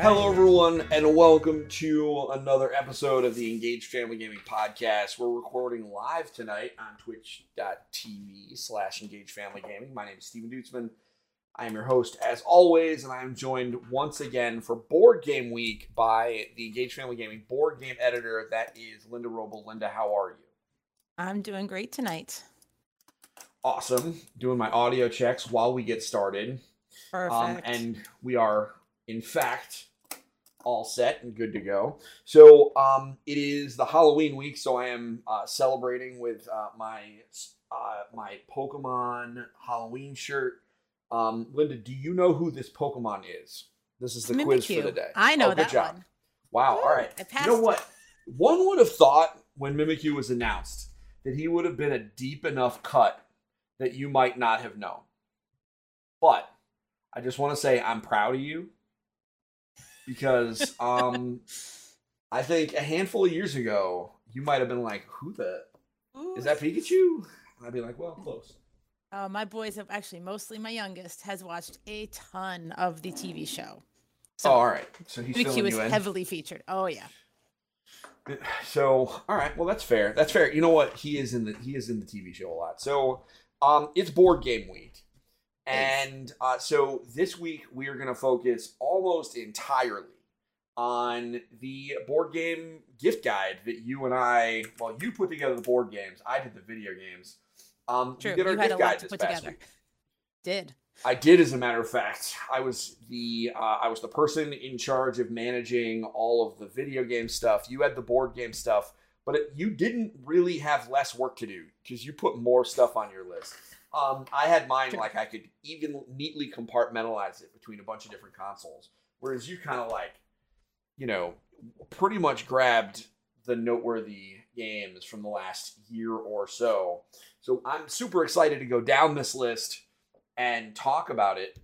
Hello, everyone, and welcome to another episode of the Engaged Family Gaming Podcast. We're recording live tonight on twitch.tv slash engaged family gaming. My name is Steven Duetzmann. I am your host, as always, and I am joined once again for Board Game Week by the Engaged Family Gaming board game editor. That is Linda Roble. Linda, how are you? I'm doing great tonight. Awesome. Doing my audio checks while we get started. Perfect. Um, and we are, in fact, all set and good to go. So um, it is the Halloween week, so I am uh, celebrating with uh, my uh, my Pokemon Halloween shirt. Um, Linda, do you know who this Pokemon is? This is the quiz for Mimikyu. the day. I know Oh, good that job. one. Wow. Woo, All right. I You know what? One would have thought when Mimikyu was announced that he would have been a deep enough cut that you might not have known. But I just want to say I'm proud of you because um I think a handful of years ago you might have been like, "Who the Ooh. is that Pikachu?" And I'd be like, "Well, close." Uh, my boys have actually, mostly my youngest, has watched a ton of the TV show. oh, all right. So he's filling is heavily featured. Oh yeah. So, all right, well that's fair. That's fair. You know what? He is in the he is in the TV show a lot. So, um, it's board game week, and uh, so this week we are going to focus almost entirely on the board game gift guide that you and I. Well, you put together the board games. I did the video games. Um, True. we did our You had gift a guide lot to this put past together. week. Did. I did, as a matter of fact. I was the uh, I was the person in charge of managing all of the video game stuff. You had the board game stuff, but it, you didn't really have less work to do because you put more stuff on your list. Um, I had mine like I could even neatly compartmentalize it between a bunch of different consoles, whereas you kind of like, you know, pretty much grabbed the noteworthy games from the last year or so. So I'm super excited to go down this list and talk about it.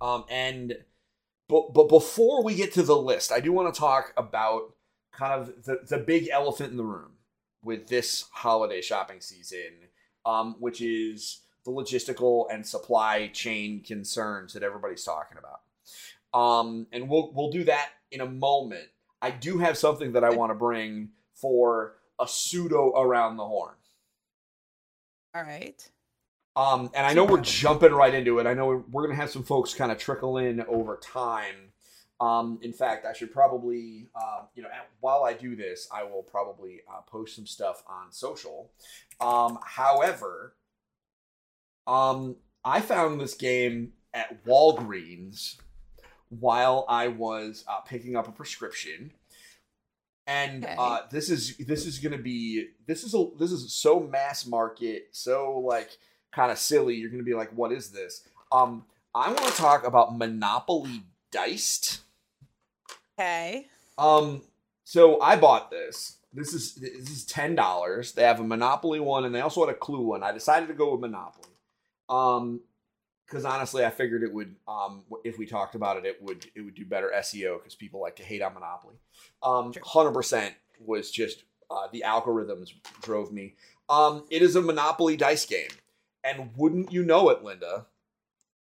Um, and but but before we get to the list, I do want to talk about kind of the the big elephant in the room with this holiday shopping season, um, which is the logistical and supply chain concerns that everybody's talking about. Um, and we'll we'll do that in a moment. I do have something that I want to bring for a pseudo around the horn. All right. Um, and I know we're jumping right into it. I know we're, we're going to have some folks kind of trickle in over time. Um, in fact, I should probably, uh, you know, while I do this, I will probably uh, post some stuff on social. Um, however, um, I found this game at Walgreens while I was uh, picking up a prescription, and Okay. uh, this is this is gonna be this is a this is so mass market, so like kind of silly. You're gonna be like, what is this? Um, I want to talk about Monopoly Diced. Okay. Um, so I bought this. This is this is ten dollars. They have a Monopoly one, and they also had a Clue one. I decided to go with Monopoly. Um, because honestly, I figured it would. Um, if we talked about it, it would it would do better SEO because people like to hate on Monopoly. Um, hundred percent was just uh, the algorithms drove me. Um, it is a Monopoly dice game, and wouldn't you know it, Linda?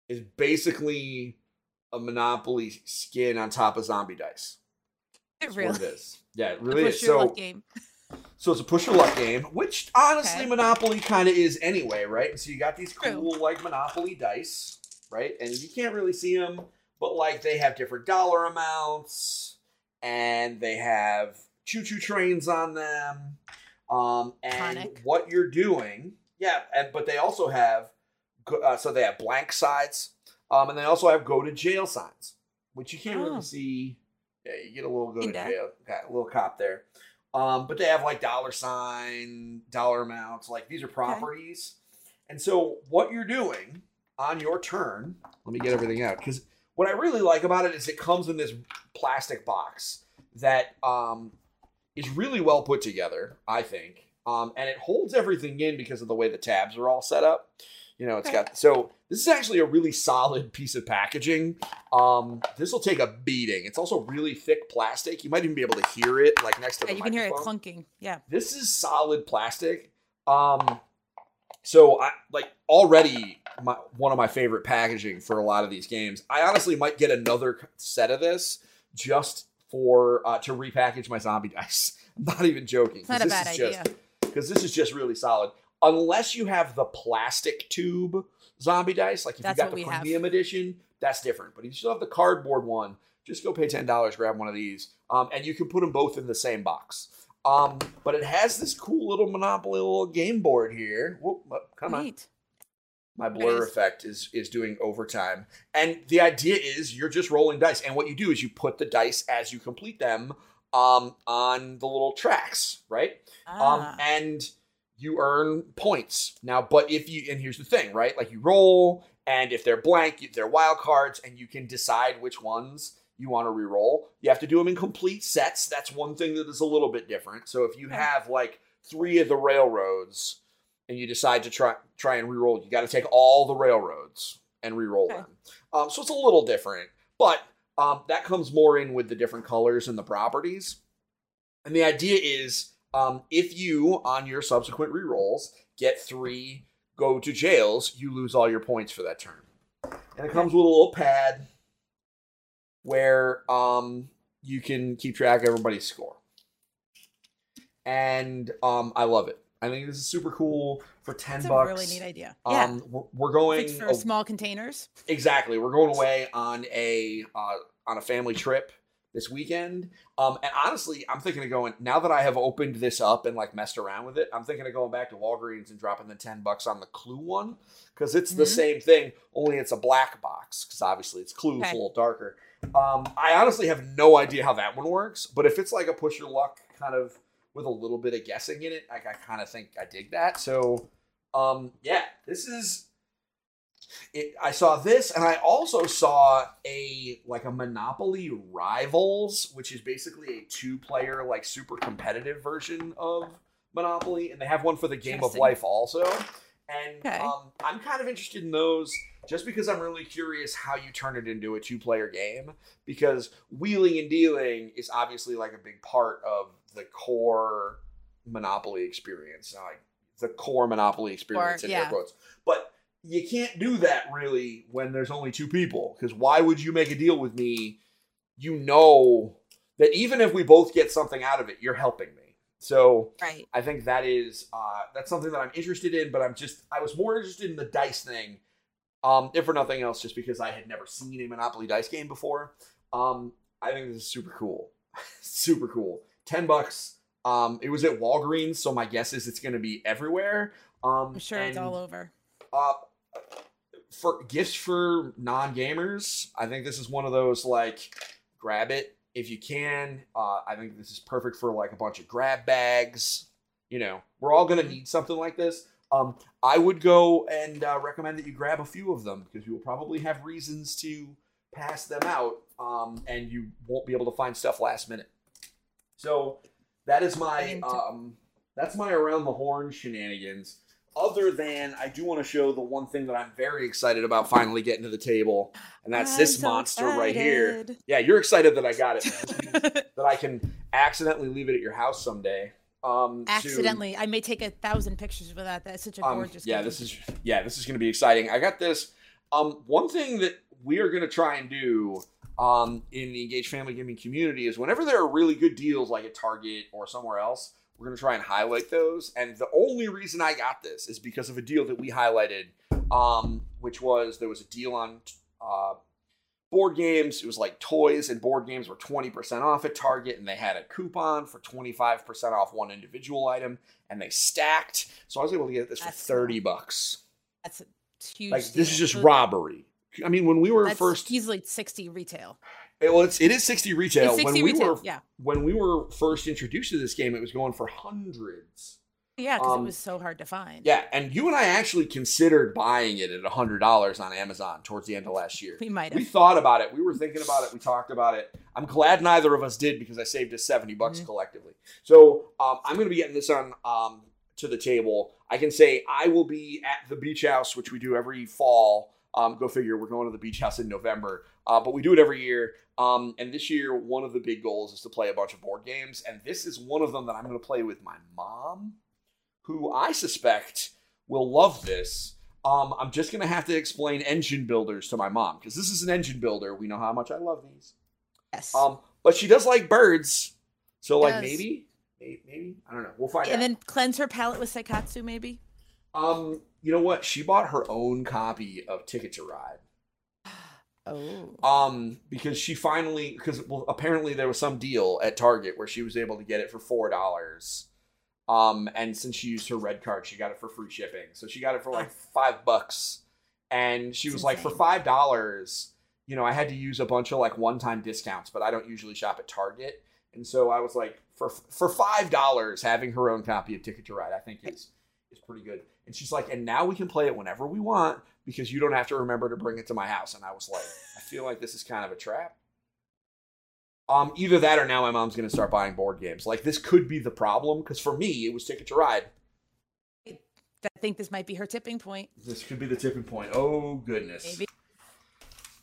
Is basically a Monopoly skin on top of zombie dice. It really. it is. Yeah, it really is. So, luck game. so it's a push your luck game, which honestly Okay. Monopoly kind of is anyway, right? So you got these True. cool like Monopoly dice, right? And you can't really see them, but like they have different dollar amounts, and they have choo-choo trains on them. Um, and what you're doing, yeah, and but they also have, uh, so they have blank sides, um, and they also have go to jail signs, which you can't Oh. really see. Yeah, you get a little go to jail, got a little cop there. Um, but they have like dollar sign, dollar amounts, like these are properties. And so what you're doing on your turn, let me get everything out because what I really like about it is it comes in this plastic box that um, is really well put together, I think. Um, and it holds everything in because of the way the tabs are all set up. You know, it's Okay. got so this is actually a really solid piece of packaging. Um, this will take a beating. It's also really thick plastic. You might even be able to hear it like next to Yeah, the you can hear it clunking. Yeah. this is solid plastic. Um, so I like already my one of my favorite packaging for a lot of these games. I honestly might get another set of this just for uh, to repackage my zombie dice. I'm not even joking. It's not a bad idea. Because this is just really solid. Unless you have the plastic tube zombie dice, like if That's you got the we have. premium edition, that's different. But if you still have the cardboard one, just go pay ten dollars, grab one of these, um, and you can put them both in the same box. Um, but it has this cool little Monopoly little game board here. Whoop, whoop, come on. My blur is. effect is is doing overtime. And the idea is you're just rolling dice. And what you do is you put the dice as you complete them um, on the little tracks, right? Um, Ah, and you earn points. Now, but if you and here's the thing, right? Like you roll, and if they're blank, they're wild cards, and you can decide which ones you want to re-roll. You have to do them in complete sets. That's one thing that is a little bit different. So if you have like three of the railroads and you decide to try try and re-roll, you got to take all the railroads and re-roll Okay. them. Um, so it's a little different, but um, that comes more in with the different colors and the properties. And the idea is um, if you, on your subsequent re-rolls, get three go to jails, you lose all your points for that turn. And it comes with a little pad where um, you can keep track of everybody's score. And um, I love it. I think this is super cool for 10 That's a bucks. really neat idea. Yeah. Um, we're, we're going Perfect for a- small containers. Exactly. We're going away on a uh, on a family trip this weekend. Um, and honestly, I'm thinking of going now that I have opened this up and like messed around with it. I'm thinking of going back to Walgreens and dropping the ten bucks on the Clue one because it's the Mhm. same thing, only it's a black box because obviously it's Clue, it's a little darker. Um, I honestly have no idea how that one works, but if it's like a push your luck kind of with a little bit of guessing in it, like I kind of think I dig that. So, um, yeah, this is it, I saw this, and I also saw a like a Monopoly Rivals, which is basically a two-player like super competitive version of Monopoly, and they have one for the Game of Life also. And Okay. um, I'm kind of interested in those just because I'm really curious how you turn it into a two-player game. Because wheeling and dealing is obviously like a big part of the core Monopoly experience, like the core Monopoly experience in air quotes. But you can't do that really when there's only two people. Because why would you make a deal with me? You know that even if we both get something out of it, you're helping me. So Right. I think that is uh, that's something that I'm interested in. But I'm just I was more interested in the dice thing, um, if for nothing else, just because I had never seen a Monopoly dice game before. Um, I think this is super cool, super cool. Ten bucks. Um, it was at Walgreens, so my guess is it's going to be everywhere. Um, I'm sure it's all over. uh, for gifts for non gamers, I think this is one of those like grab it if you can. Uh, I think this is perfect for like a bunch of grab bags. You know, we're all gonna need something like this. Um, I would go and uh, recommend that you grab a few of them because you will probably have reasons to pass them out, um, and you won't be able to find stuff last minute. So that is my um, that's my around the horn shenanigans other than I do want to show the one thing that I'm very excited about finally getting to the table, and that's I'm this so monster right here. Yeah, you're excited that I got it, that I can accidentally leave it at your house someday. Um, to- Accidentally, I may take a thousand pictures with that. That's such a um, gorgeous. yeah, game. this is yeah, this is going to be exciting. I got this. Um, one thing that we are going to try and do um, in the engaged family gaming community is whenever there are really good deals, like at Target or somewhere else, we're going to try and highlight those. And the only reason I got this is because of a deal that we highlighted, um, which was there was a deal on uh, board games. It was like toys and board games were 20% off at Target, and they had a coupon for 25% off one individual item, and they stacked. So I was able to get this for 30 bucks. That's a huge. Like this is just robbery. I mean, when we were That's first, easily sixty retail. Well, it's, it is 60 retail. It's when we retail. were yeah, when we were first introduced to this game, it was going for hundreds. yeah, because um, it was so hard to find. Yeah, and you and I actually considered buying it at hundred dollars on Amazon towards the end of last year. we might Have. We thought about it. We were thinking about it. We talked about it. I'm glad neither of us did because I saved us 70 bucks Mhm. collectively. So um, I'm going to be getting this on um, to the table. I can say I will be at the beach house, which we do every fall. Um, go figure. We're going to the beach house in November, uh, but we do it every year. Um, and this year, one of the big goals is to play a bunch of board games, and this is one of them that I'm going to play with my mom, who I suspect will love this. Um, I'm just gonna have to explain engine builders to my mom because this is an engine builder. We know how much I love these. Yes. Um, but she does like birds, so like Does. maybe, maybe, maybe I don't know. We'll find and out. And then cleanse her palate with Saikatsu, maybe. um, you know what? She bought her own copy of Ticket to Ride. Oh. Um, because she finally, because well, apparently there was some deal at Target where she was able to get it for four dollars. Um, and since she used her red card, she got it for free shipping. So she got it for like five bucks. And she That's was like, for five dollars, you know, I had to use a bunch of like one-time discounts, but I don't usually shop at Target. And so I was like, for for five dollars, having her own copy of Ticket to Ride, I think is is pretty good. And she's like, and now we can play it whenever we want because you don't have to remember to bring it to my house. And I was like, I feel like this is kind of a trap. Um, either that or now my mom's gonna start buying board games. Like this could be the problem because for me it was Ticket to Ride. I think this might be her tipping point. This could be the tipping point. Oh goodness. Maybe.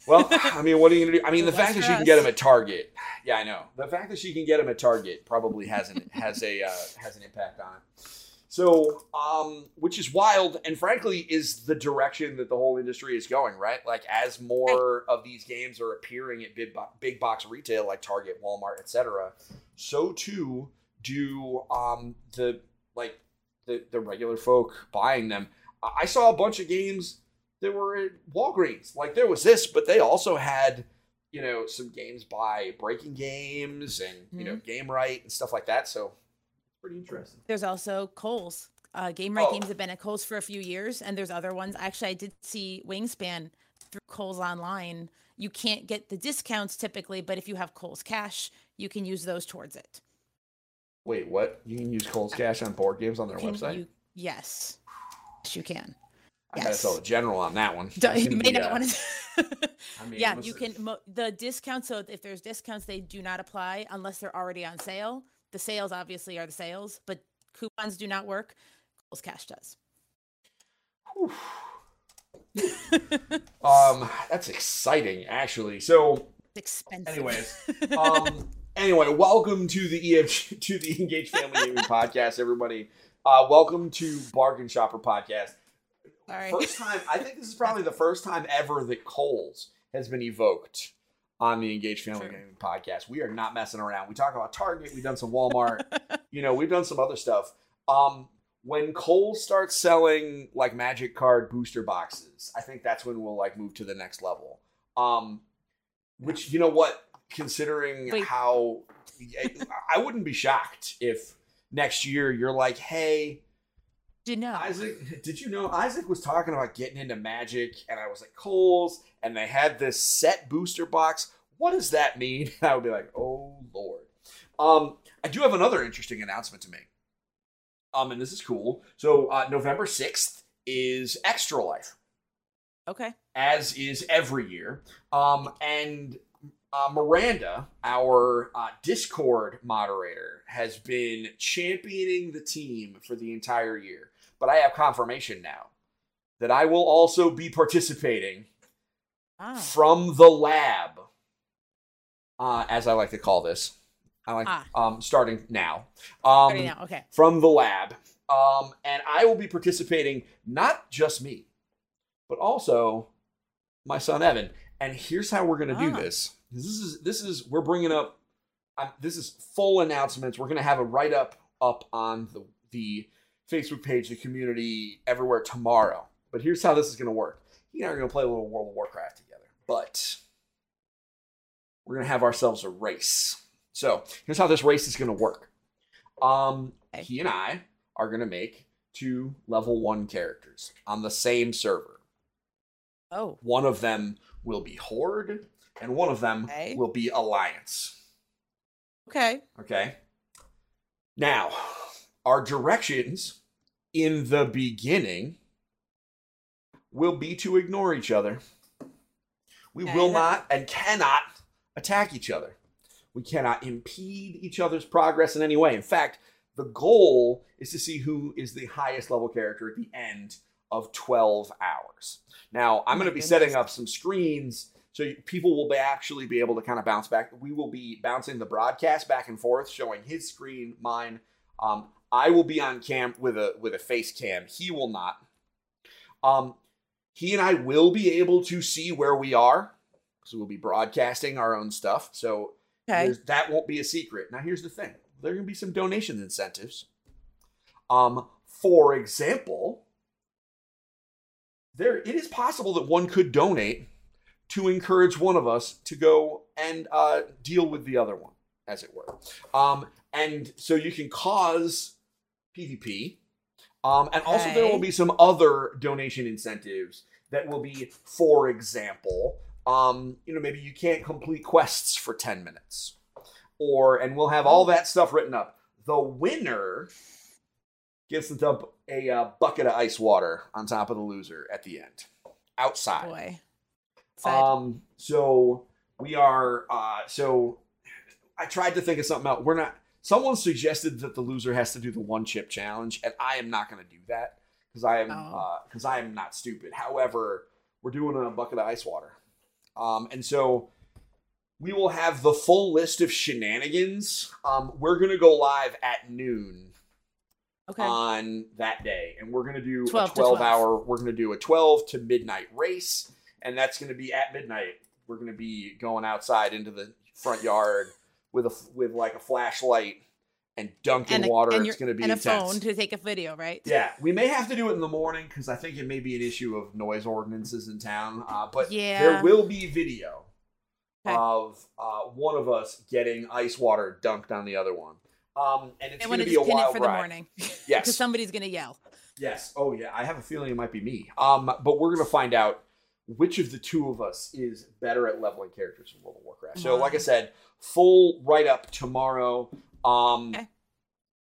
Well, I mean, what are you gonna do? I mean, the fact that she can get them at Target. Yeah, I know. The fact that she can get them at Target probably has an has a uh, has an impact on it. So, um, which is wild, and frankly, is the direction that the whole industry is going. Right, like as more of these games are appearing at big, bo- big box retail like Target, Walmart, etc., so too do um, the like the the regular folk buying them. I I saw a bunch of games that were at Walgreens. Like there was this, but they also had, you know, some games by Breaking Games and you know Game Right and stuff like that. So pretty interesting. There's also Kohl's. Uh, Game Right Oh. games have been at Kohl's for a few years, and there's other ones. Actually, I did see Wingspan through Kohl's online. You can't get the discounts typically, but if you have Kohl's Cash, you can use those towards it. Wait, what? You can use Kohl's Cash on board games on their Can website? you- yes, yes, you can. I gotta yes. tell the general on that one. You may be, not uh, want to. I mean, yeah, you can. Mo- the discounts. So if there's discounts, they do not apply unless they're already on sale. The sales obviously are the sales, but coupons do not work. Kohl's Cash does. Um, that's exciting, actually. So, expensive. Anyways, um, anyway, welcome to the EFG to the Engaged Family Gaming Podcast, everybody. Uh, welcome to Bargain Shopper Podcast. Sorry. First time, I think this is probably the first time ever that Kohl's has been evoked on the Engaged Family True. Gaming Podcast. We are not messing around. We talk about Target. We've done some Walmart. you know, we've done some other stuff. Um, when Cole starts selling like Magic Card booster boxes, I think that's when we'll like move to the next level. Um, which you know what, considering Wait. how I wouldn't be shocked if next year you're like, hey, You know? Isaac, did you know Isaac was talking about getting into Magic, and I was at Kohl's, and they had this set booster box. What does that mean? I would be like, oh lord. Um, I do have another interesting announcement to make. Um, and this is cool. So uh, November sixth is Extra Life, Okay. as is every year. Um, and uh, Miranda, our uh, Discord moderator, has been championing the team for the entire year. But I have confirmation now that I will also be participating Ah. from the lab, uh, as I like to call this. I like Ah. um, starting now. Um, Ready now. Okay. from the lab. Um, and I will be participating, not just me, but also my son Evan. And here's how we're going to do Ah. this. This is this is we're bringing up. Um, this is full announcements. We're going to have a write up up on the the Facebook page, the community, everywhere tomorrow. But here's how this is going to work. He and I are going to play a little World of Warcraft together, but we're going to have ourselves a race. So here's how this race is going to work. Um, he and I are going to make two level one characters on the same server. Oh. One of them will be Horde, and one of them Okay. will be Alliance. Okay. Okay. Now, our directions in the beginning will be to ignore each other. We will not and cannot attack each other. We cannot impede each other's progress in any way. In fact, the goal is to see who is the highest level character at the end of 12 hours. Now, I'm going to be setting up some screens so people will be actually be able to kind of bounce back. We will be bouncing the broadcast back and forth, showing his screen, mine. Um, I will be on cam with a with a face cam. He will not. Um, he and I will be able to see where we are because we'll be broadcasting our own stuff. So Okay. That won't be a secret. Now, here's the thing: there are going to be some donation incentives. Um, for example, there it is possible that one could donate to encourage one of us to go and uh, deal with the other one, as it were. Um, and so you can cause PvP. Um, and also there will be some other donation incentives that will be, for example, um, you know, maybe you can't complete quests for 10 minutes. Or and we'll have all that stuff written up. The winner gets to dump a uh, bucket of ice water on top of the loser at the end. Outside. Boy. Um, so we are. Uh, so I tried to think of something else. We're not. Someone suggested that the loser has to do the one chip challenge, and I am not going to do that because I am Oh. because I am not stupid. However, we're doing a bucket of ice water, um, and so we will have the full list of shenanigans. Um, we're going to go live at noon okay. on that day, and we're gonna do 12 a 12 12. hour. We're gonna do a 12 to midnight race, and that's gonna be at midnight. We're gonna be going outside into the front yard with a with like a flashlight and dunking and a, water. and, it's gonna be and a intense. phone to take a video, right? Yeah, we may have to do it in the morning because I think it may be an issue of noise ordinances in town. Uh, but Yeah. there will be video Okay. of uh, one of us getting ice water dunked on the other one. Um, and it's going to to be a just pin it wild for the morning Yes, because somebody's gonna yell. Yes. Oh yeah. I have a feeling it might be me. Um, but we're gonna find out which of the two of us is better at leveling characters in World of Warcraft. So, like I said, full write up tomorrow. Um, Okay.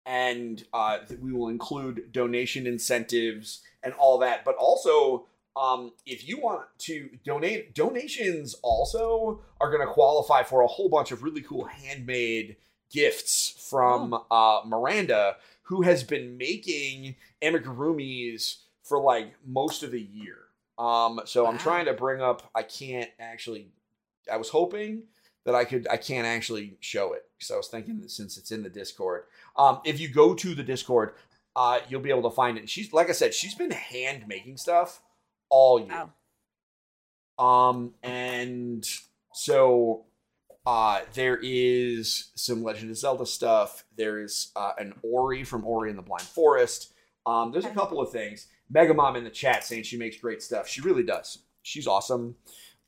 and uh, we will include donation incentives and all that. But also, um, if you want to donate, donations also are going to qualify for a whole bunch of really cool handmade gifts from uh, Miranda, who has been making amigurumis for like most of the year. Um, so I'm trying to bring up. I can't actually. I was hoping that I could. I can't actually show it. So I was thinking that since it's in the Discord, um, if you go to the Discord, uh, you'll be able to find it. She's like I said, she's been hand making stuff all year. Um, and so uh, there is some Legend of Zelda stuff. There is uh, an Ori from Ori and the Blind Forest. Um, there's a couple of things. Mega Mom in the chat saying she makes great stuff. She really does. She's awesome.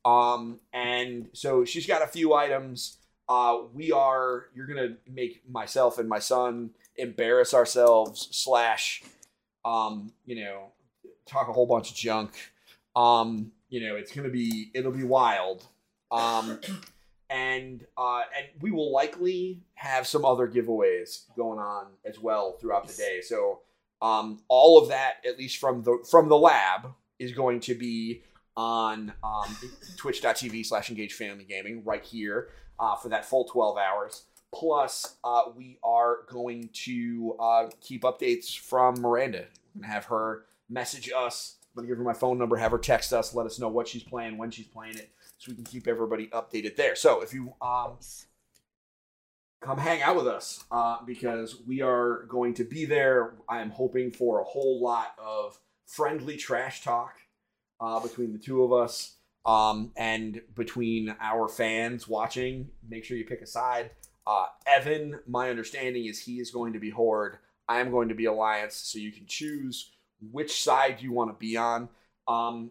Um, and so she's got a few items. Uh, we are. You're gonna make myself and my son embarrass ourselves. Slash, um, you know, talk a whole bunch of junk. Um, you know, it's gonna be it'll be wild. Um, and uh, and we will likely have some other giveaways going on as well throughout the day. So um, all of that, at least from the from the lab, is going to be on um, twitch.tv slash engage family gaming right here uh, for that full 12 hours. Plus uh, we are going to uh, keep updates from miranda. We're going to have her message us. I'm going to give her my phone number have her text us let us know what she's playing when she's playing it so we can keep everybody updated there. So if you um, come hang out with us uh, because we are going to be there. I am hoping for a whole lot of friendly trash talk uh, between the two of us um, and between our fans watching. Make sure you pick a side. Uh, Evan, my understanding is he is going to be Horde. I am going to be Alliance, so you can choose which side you want to be on. Um,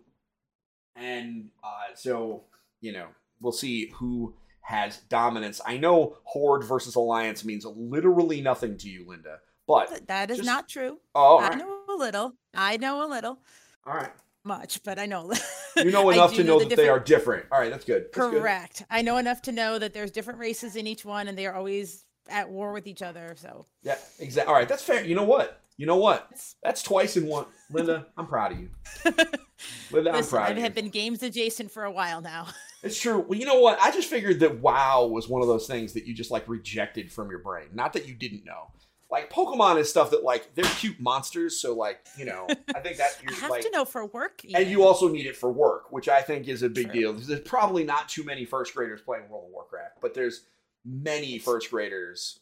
and uh, so, you know, we'll see who has dominance. I know Horde versus Alliance means literally nothing to you, Linda. But That is Just- not true. oh, I right, know a little. I know a little. all right. Much, but I know. You know enough to know the that they are different-. All right, that's good. That's good. Correct. I know enough to know that there's different races in each one, and they are always at war with each other. So Yeah, exactly. All right, that's fair. You know what? You know what? That's twice in one. Linda, I'm proud of you. Linda, I'm proud I of you. have been games adjacent for a while now. It's true. Well, you know what? I just figured that WoW was one of those things that you just like rejected from your brain. Not that you didn't know. Like Pokemon is stuff that like they're cute monsters, so like you know, I think that you're have like, to know for work. and you also need it for work, which I think is a big True. deal. There's probably not too many first graders playing World of Warcraft, but there's many first graders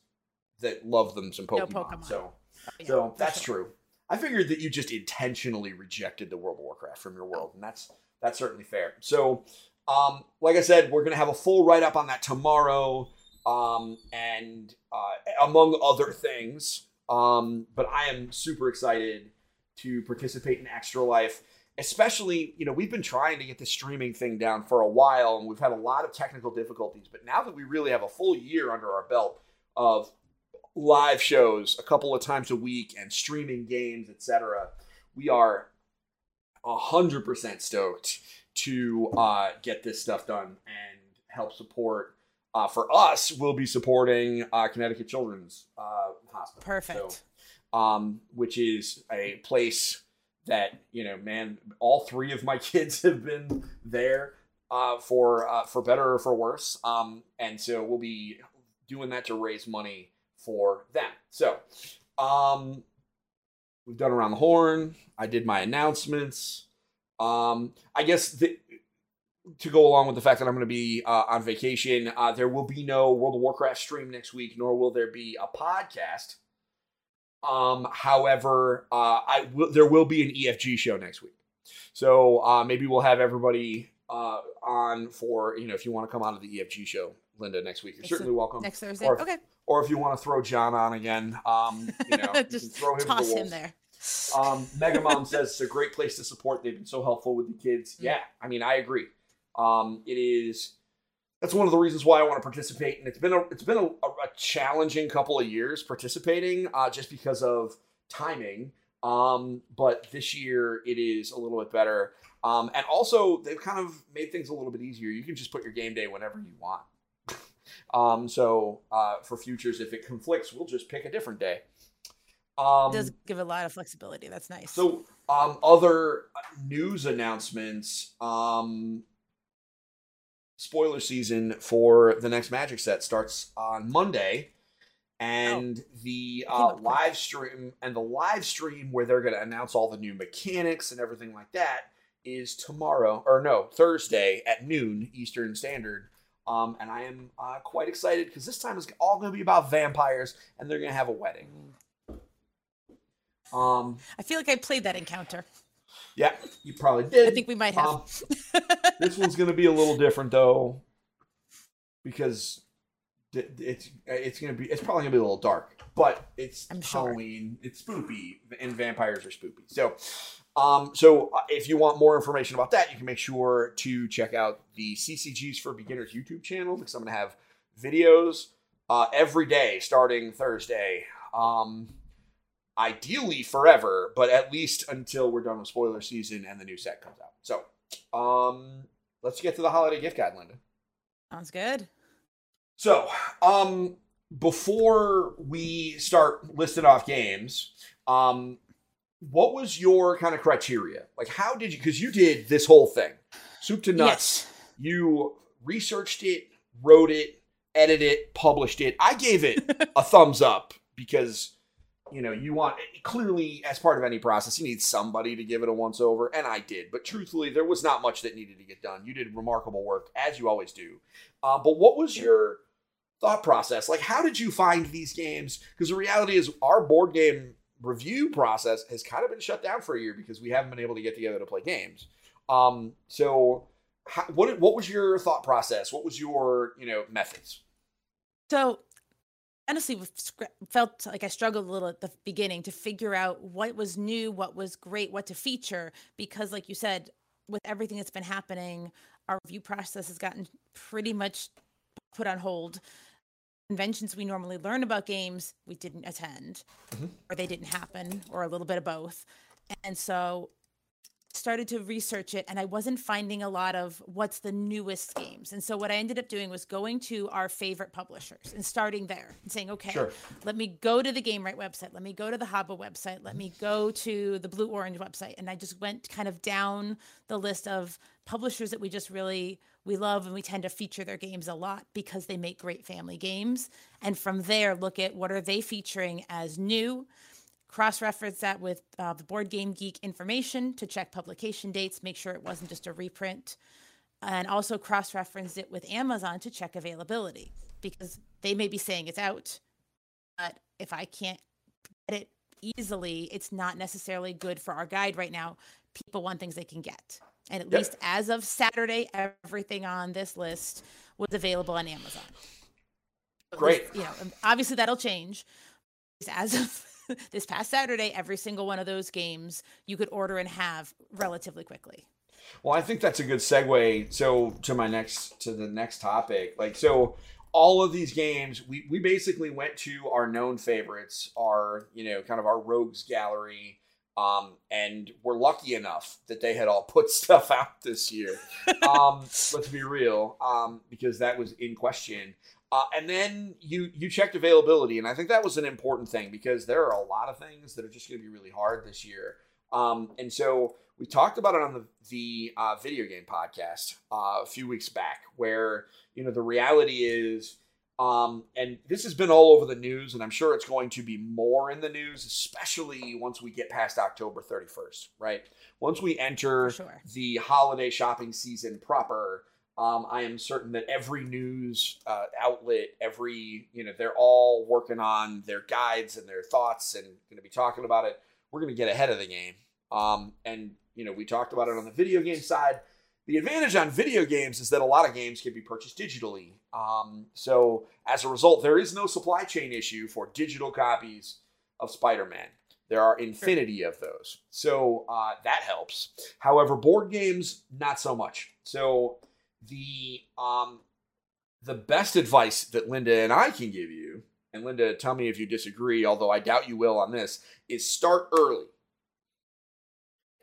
that love them some No Pokemon. Pokemon. So, Yeah, so that's sure. true. I figured that you just intentionally rejected the World of Warcraft from your world, and that's that's certainly fair. So, um, like I said, we're gonna have a full write up on that tomorrow. Um, and uh, among other things. Um, but I am super excited to participate in Extra Life, especially, you know, we've been trying to get the streaming thing down for a while and we've had a lot of technical difficulties. But now that we really have a full year under our belt of live shows a couple of times a week and streaming games, etc., we are 100% stoked to uh, get this stuff done and help support. Uh, for us, we'll be supporting uh, Connecticut Children's uh, Hospital. Perfect. So, um, which is a place that you know, man, all three of my kids have been there uh, for uh, for better or for worse, um, and so we'll be doing that to raise money for them. So, um, we've done around the horn. I did my announcements. Um, I guess the, to go along with the fact that I'm going to be uh, on vacation, uh, there will be no World of Warcraft stream next week, nor will there be a podcast. Um, however, uh, I will. There will be an EFG show next week, so uh, maybe we'll have everybody uh, on for you know if you want to come on to the EFG show, Linda, next week. You're Next certainly welcome. Next Thursday. Or if- okay. Or if you want to throw John on again, um, you know, you Just throw him to the him there. Um, Mega Mom says it's a great place to support. They've been so helpful with the kids. Mm. Yeah, I mean, I agree. Um, it is. That's one of the reasons why I want to participate, and it's been a it's been a, a challenging couple of years participating, uh, just because of timing. Um, but this year it is a little bit better. Um, and also they've kind of made things a little bit easier. You can just put your game day whenever you want. um, so uh, for futures, if it conflicts, we'll just pick a different day. Um, It does give a lot of flexibility. That's nice. so, um, other news announcements. Um, spoiler season for the next Magic set starts on Monday, and the Oh, came uh, live stream and the live stream where they're going to announce all the new mechanics and everything like that is tomorrow or no Thursday at noon Eastern Standard. Um, and I am uh, quite excited because this time is all going to be about vampires, and they're going to have a wedding. Um, I feel like I played that encounter. Yeah, you probably did. I think we might have. Um, this one's going to be a little different though, because it's it's going to be it's probably going to be a little dark, but it's I'm sure. Halloween, it's spooky, and vampires are spooky. So, um, so uh, if you want more information about that, you can make sure to check out the CCGs for Beginners YouTube channel because I'm going to have videos uh, every day starting Thursday. Um, ideally forever, but at least until we're done with spoiler season and the new set comes out. So, um, let's get to the holiday gift guide, Linda. Sounds good. So, um, before we start listing off games, um, what was your kind of criteria? Like, how did you? Because you did this whole thing, soup to nuts. Yes. You researched it, wrote it, edited it, published it. I gave it a thumbs up because you know you want clearly as part of any process you need somebody to give it a once over and i did but truthfully there was not much that needed to get done. You did remarkable work as you always do. Uh, but what was your thought process? Like how did you find these games? Because the reality is our board game review process has kind of been shut down for a year because we haven't been able to get together to play games. Um, so how, what what was your thought process? What was your you know methods? So honestly, felt like I struggled a little at the beginning to figure out what was new, what was great, what to feature, because like you said, with everything that's been happening, our review process has gotten pretty much put on hold. Conventions we normally learn about games, we didn't attend, Mhm. or they didn't happen, or a little bit of both. And so started to research it and I wasn't finding a lot of what's the newest games. And so what I ended up doing was going to our favorite publishers and starting there and saying, okay, Sure. let me go to the Game Right website, let me go to the HABA website, let me go to the Blue Orange website. And I just went kind of down the list of publishers that we just really we love and we tend to feature their games a lot because they make great family games. And from there, look at what are they featuring as new, cross-reference that with uh, the board game geek information to check publication dates make sure it wasn't just a reprint and also cross-reference it with amazon to check availability because they may be saying it's out but if i can't get it easily it's not necessarily good for our guide right now people want things they can get and at Yep. least as of saturday everything on this list was available on amazon Great. You know, obviously that'll change. As of this past Saturday, every single one of those games you could order and have relatively quickly. Well, I think that's a good segue. So to my next to the next topic, like so, all of these games, we we basically went to our known favorites, our you know kind of our rogues gallery, um, and we're lucky enough that they had all put stuff out this year. Um, let's be real, um, because that was in question. Uh, and then you you checked availability, and I think that was an important thing because there are a lot of things that are just going to be really hard this year. Um, and so we talked about it on the the uh, video game podcast uh, a few weeks back, where you know the reality is, um, and this has been all over the news, and I'm sure it's going to be more in the news, especially once we get past October 31st, right? Once we enter sure. the holiday shopping season proper. Um, I am certain that every news uh, outlet, every you know, they're all working on their guides and their thoughts, and going to be talking about it. We're going to get ahead of the game, um, and you know, we talked about it on the video game side. The advantage on video games is that a lot of games can be purchased digitally. Um, so as a result, there is no supply chain issue for digital copies of Spider-Man. There are infinity of those, so uh, that helps. However, board games not so much. So the um the best advice that Linda and I can give you, and Linda, tell me if you disagree, although I doubt you will on this, is start early.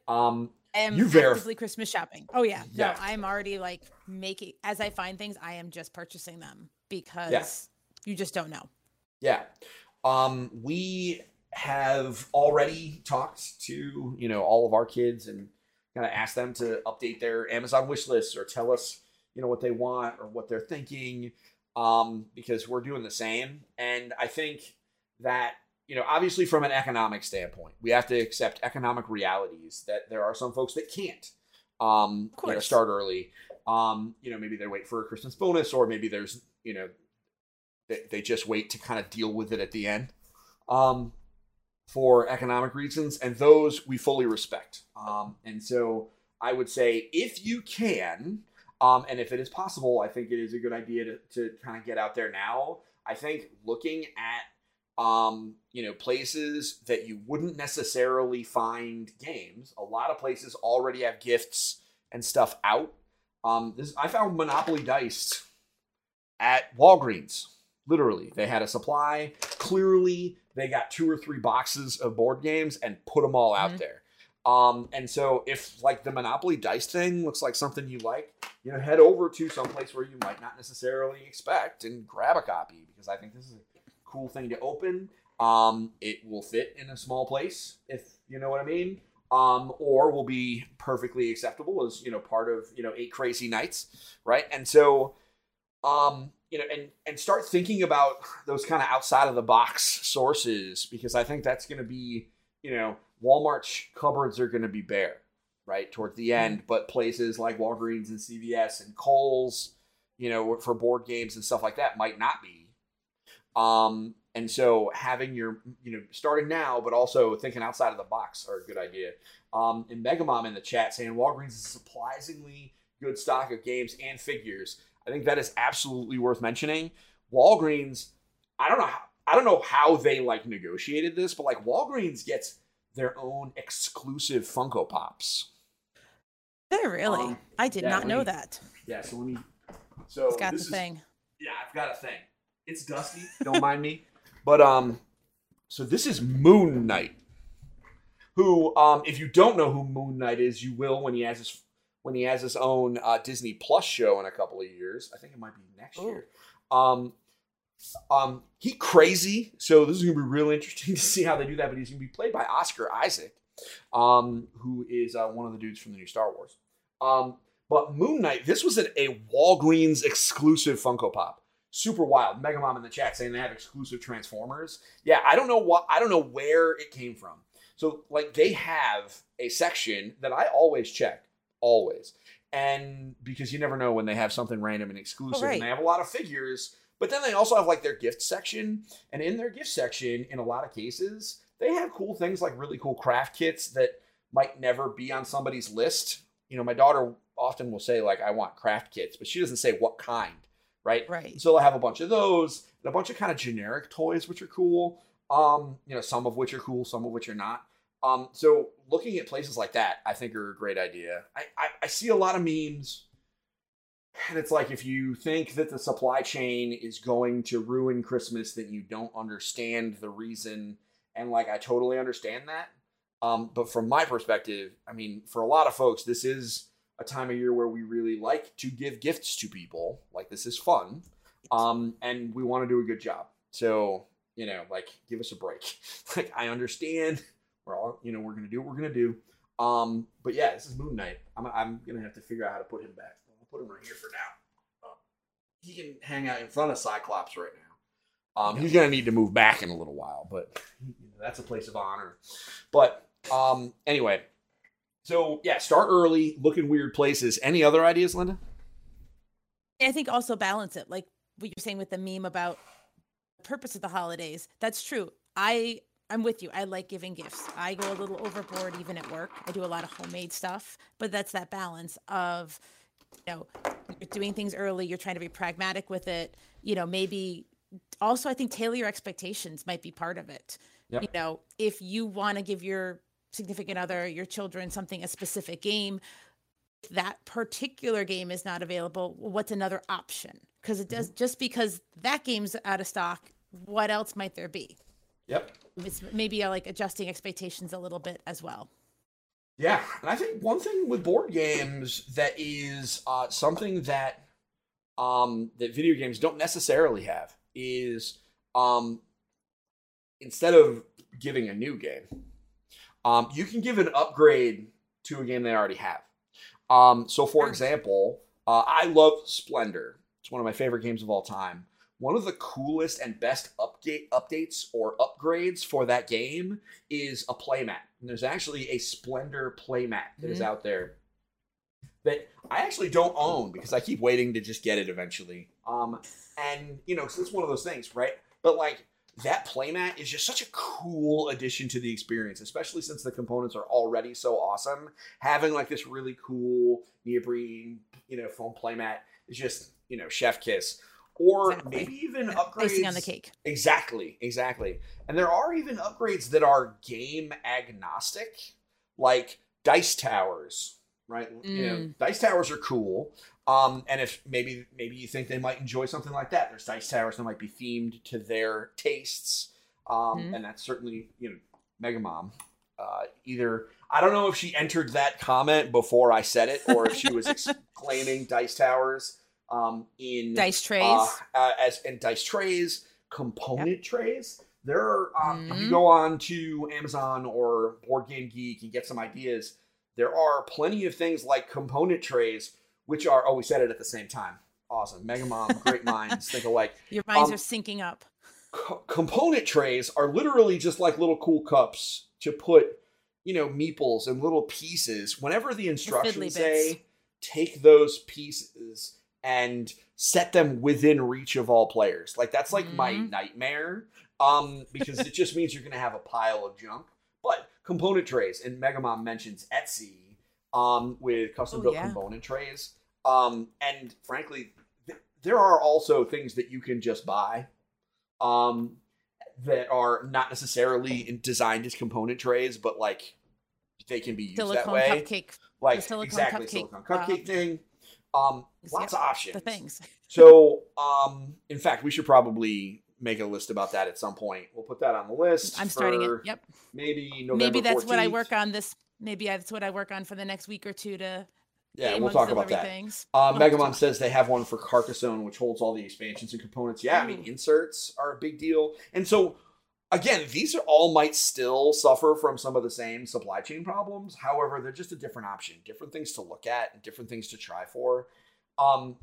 Um, I am You actively Christmas shopping. Oh yeah, no, I'm already like making as I find things, I am just purchasing them because you just don't know. Yeah. Um, we have already talked to, you know, all of our kids and kind of asked them to update their Amazon wish lists or tell us, you know, what they want or what they're thinking. Um, because we're doing the same. And I think that, you know, obviously from an economic standpoint, we have to accept economic realities that there are some folks that can't um, you know, start early. Um, you know, maybe they wait for a Christmas bonus or maybe there's, you know, they, they just wait to kind of deal with it at the end um, for economic reasons, and those we fully respect. Um, and so I would say if you can, um, and if it is possible, I think it is a good idea to, to kind of get out there now. I think looking at um, you know places that you wouldn't necessarily find games. A lot of places already have gifts and stuff out. Um, this I found Monopoly dice at Walgreens. Literally, they had a supply. Clearly, they got two or three boxes of board games and put them all out Mhm. there. Um, and so, if like the Monopoly dice thing looks like something you like, you know, head over to someplace where you might not necessarily expect and grab a copy because I think this is a cool thing to open. Um, it will fit in a small place, if you know what I mean. Um, or will be perfectly acceptable as you know part of you know eight crazy nights, right? And so, um, you know, and and start thinking about those kind of outside of the box sources because I think that's going to be you know Walmart's cupboards are going to be bare, right towards the end, but places like Walgreens and CVS and Kohl's, you know, for board games and stuff like that might not be. Um, and so having your, you know, starting now, but also thinking outside of the box are a good idea. Um, and Megamom in the chat saying Walgreens is a surprisingly good stock of games and figures. I think that is absolutely worth mentioning. Walgreens, I don't know how, I don't know how they like negotiated this, but like Walgreens gets their own exclusive Funko Pops. It really? Um, I did yeah, not know me- that. Yeah, so let me. So It's got the is- thing. Yeah, I've got a thing. It's dusty. Don't mind me. But um, so this is Moon Knight. Who, um, if you don't know who Moon Knight is, you will when he has his when he has his own uh, Disney Plus show in a couple of years. I think it might be next Ooh. year. Um, um, he crazy. So this is gonna be real interesting to see how they do that. But he's gonna be played by Oscar Isaac, um, who is uh, one of the dudes from the new Star Wars. Um, but Moon Knight, this was a, a Walgreens exclusive Funko Pop. Super wild. Mega Mom in the chat saying they have exclusive Transformers. Yeah, I don't know what I don't know where it came from. So like they have a section that I always check, always. And because you never know when they have something random and exclusive. Oh, right. And they have a lot of figures, but then they also have like their gift section. And in their gift section, in a lot of cases, they have cool things like really cool craft kits that might never be on somebody's list. You know, my daughter often will say, like, I want craft kits, but she doesn't say what kind. Right? Right. So they'll have a bunch of those and a bunch of kind of generic toys, which are cool. Um, you know, some of which are cool, some of which are not. Um, so looking at places like that, I think are a great idea. I, I, I see a lot of memes, and it's like if you think that the supply chain is going to ruin Christmas, then you don't understand the reason. And like, I totally understand that. Um, but from my perspective, I mean, for a lot of folks, this is a time of year where we really like to give gifts to people. Like, this is fun. Um, and we want to do a good job. So, you know, like, give us a break. like, I understand. We're all, you know, we're to do what we're to do. Um, but yeah, this is Moon Knight. I'm, I'm to have to figure out how to put him back. I'll put him right here for now. Uh, he can hang out in front of Cyclops right now. Um, he's to need to move back in a little while, but you know, that's a place of honor. But um, anyway, so yeah, start early, look in weird places. Any other ideas, Linda? I think also balance it, like what you're saying with the meme about the purpose of the holidays. That's true. I I'm with you. I like giving gifts. I go a little overboard even at work. I do a lot of homemade stuff, but that's that balance of you know you're doing things early. You're trying to be pragmatic with it. You know, maybe also I think tailor your expectations might be part of it. Yep. You know, if you want to give your significant other, your children something a specific game, that particular game is not available, what's another option? Because it does just because that game's out of stock, what else might there be? Yep. It's maybe uh, like adjusting expectations a little bit as well. Yeah, and I think one thing with board games that is uh, something that um, that video games don't necessarily have is um, instead of giving a new game, um, you can give an upgrade to a game they already have. Um, so, for example, uh, I love Splendor. It's one of my favorite games of all time. One of the coolest and best update updates or upgrades for that game is a playmat. And there's actually a Splendor playmat that is Mhm. out there that I actually don't own because I keep waiting to just get it eventually. Um, and you know, so it's one of those things, right? But like that playmat is just such a cool addition to the experience, especially since the components are already so awesome. Having like this really cool neoprene, you know, foam playmat is just, you know, chef kiss. Or Exactly. maybe even Yeah, upgrades. Icing on the cake. Exactly, exactly. And there are even upgrades that are game agnostic, like dice towers, right? You know, Mm. dice towers are cool. Um, and if maybe maybe you think they might enjoy something like that, there's dice towers that might be themed to their tastes. Um, Mhm. and that's certainly you know Mega Mom. Uh, either I don't know if she entered that comment before I said it, or if she was exclaiming dice towers um, in Dice trays. uh, uh, as and dice trays, component trays. There are um, if you go on to Amazon or Board Game Geek and get some ideas, there are plenty of things like component trays, which are oh we said it at the same time. Awesome, Mega Mom, great minds think alike. Your minds um, are syncing up. Co- component trays are literally just like little cool cups to put, you know, meeples and little pieces. Whenever the instructions bits. say take those pieces and set them within reach of all players, like that's like my Mhm. nightmare. Um, because it just means you're gonna have a pile of junk. But component trays, and Megamom mentions Etsy, um, with custom Oh, built yeah. component trays. Um, and frankly, th- there are also things that you can just buy um, that are not necessarily designed as component trays, but like they can be used that Silicone way. cupcake. like silicone exactly cupcake, silicone uh, cupcake thing. Um, lots of options. The things. So, um, in fact, we should probably make a list about that at some point. We'll put that on the list. I'm starting it. Yep. Maybe November. Maybe that's what I work on this. Maybe that's what I work on for the next week or two to Yeah, we'll talk about that. things. Uh, We'll Megamom says they have one for Carcassonne, which holds all the expansions and components. Yeah, I mean, inserts are a big deal. And so, again, these are all might still suffer from some of the same supply chain problems. However, they're just a different option, different things to look at, and different things to try for. Um,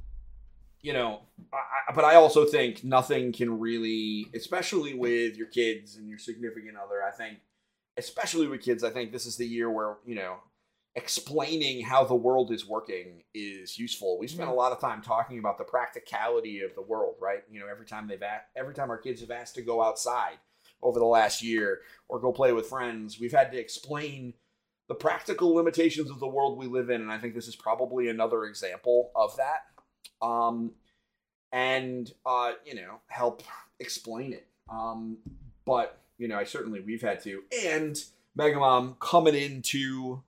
you know, I- but I also think nothing can really, especially with your kids and your significant other, I think, especially with kids, I think this is the year where, you know, explaining how the world is working is useful. We spent a lot of time talking about the practicality of the world, right? You know, every time they've asked, every time our kids have asked to go outside over the last year or go play with friends, we've had to explain the practical limitations of the world we live in, and I think this is probably another example of that. Um, and uh, you know help explain it. Um, but you know, I certainly we've had to, and Mega Mom coming into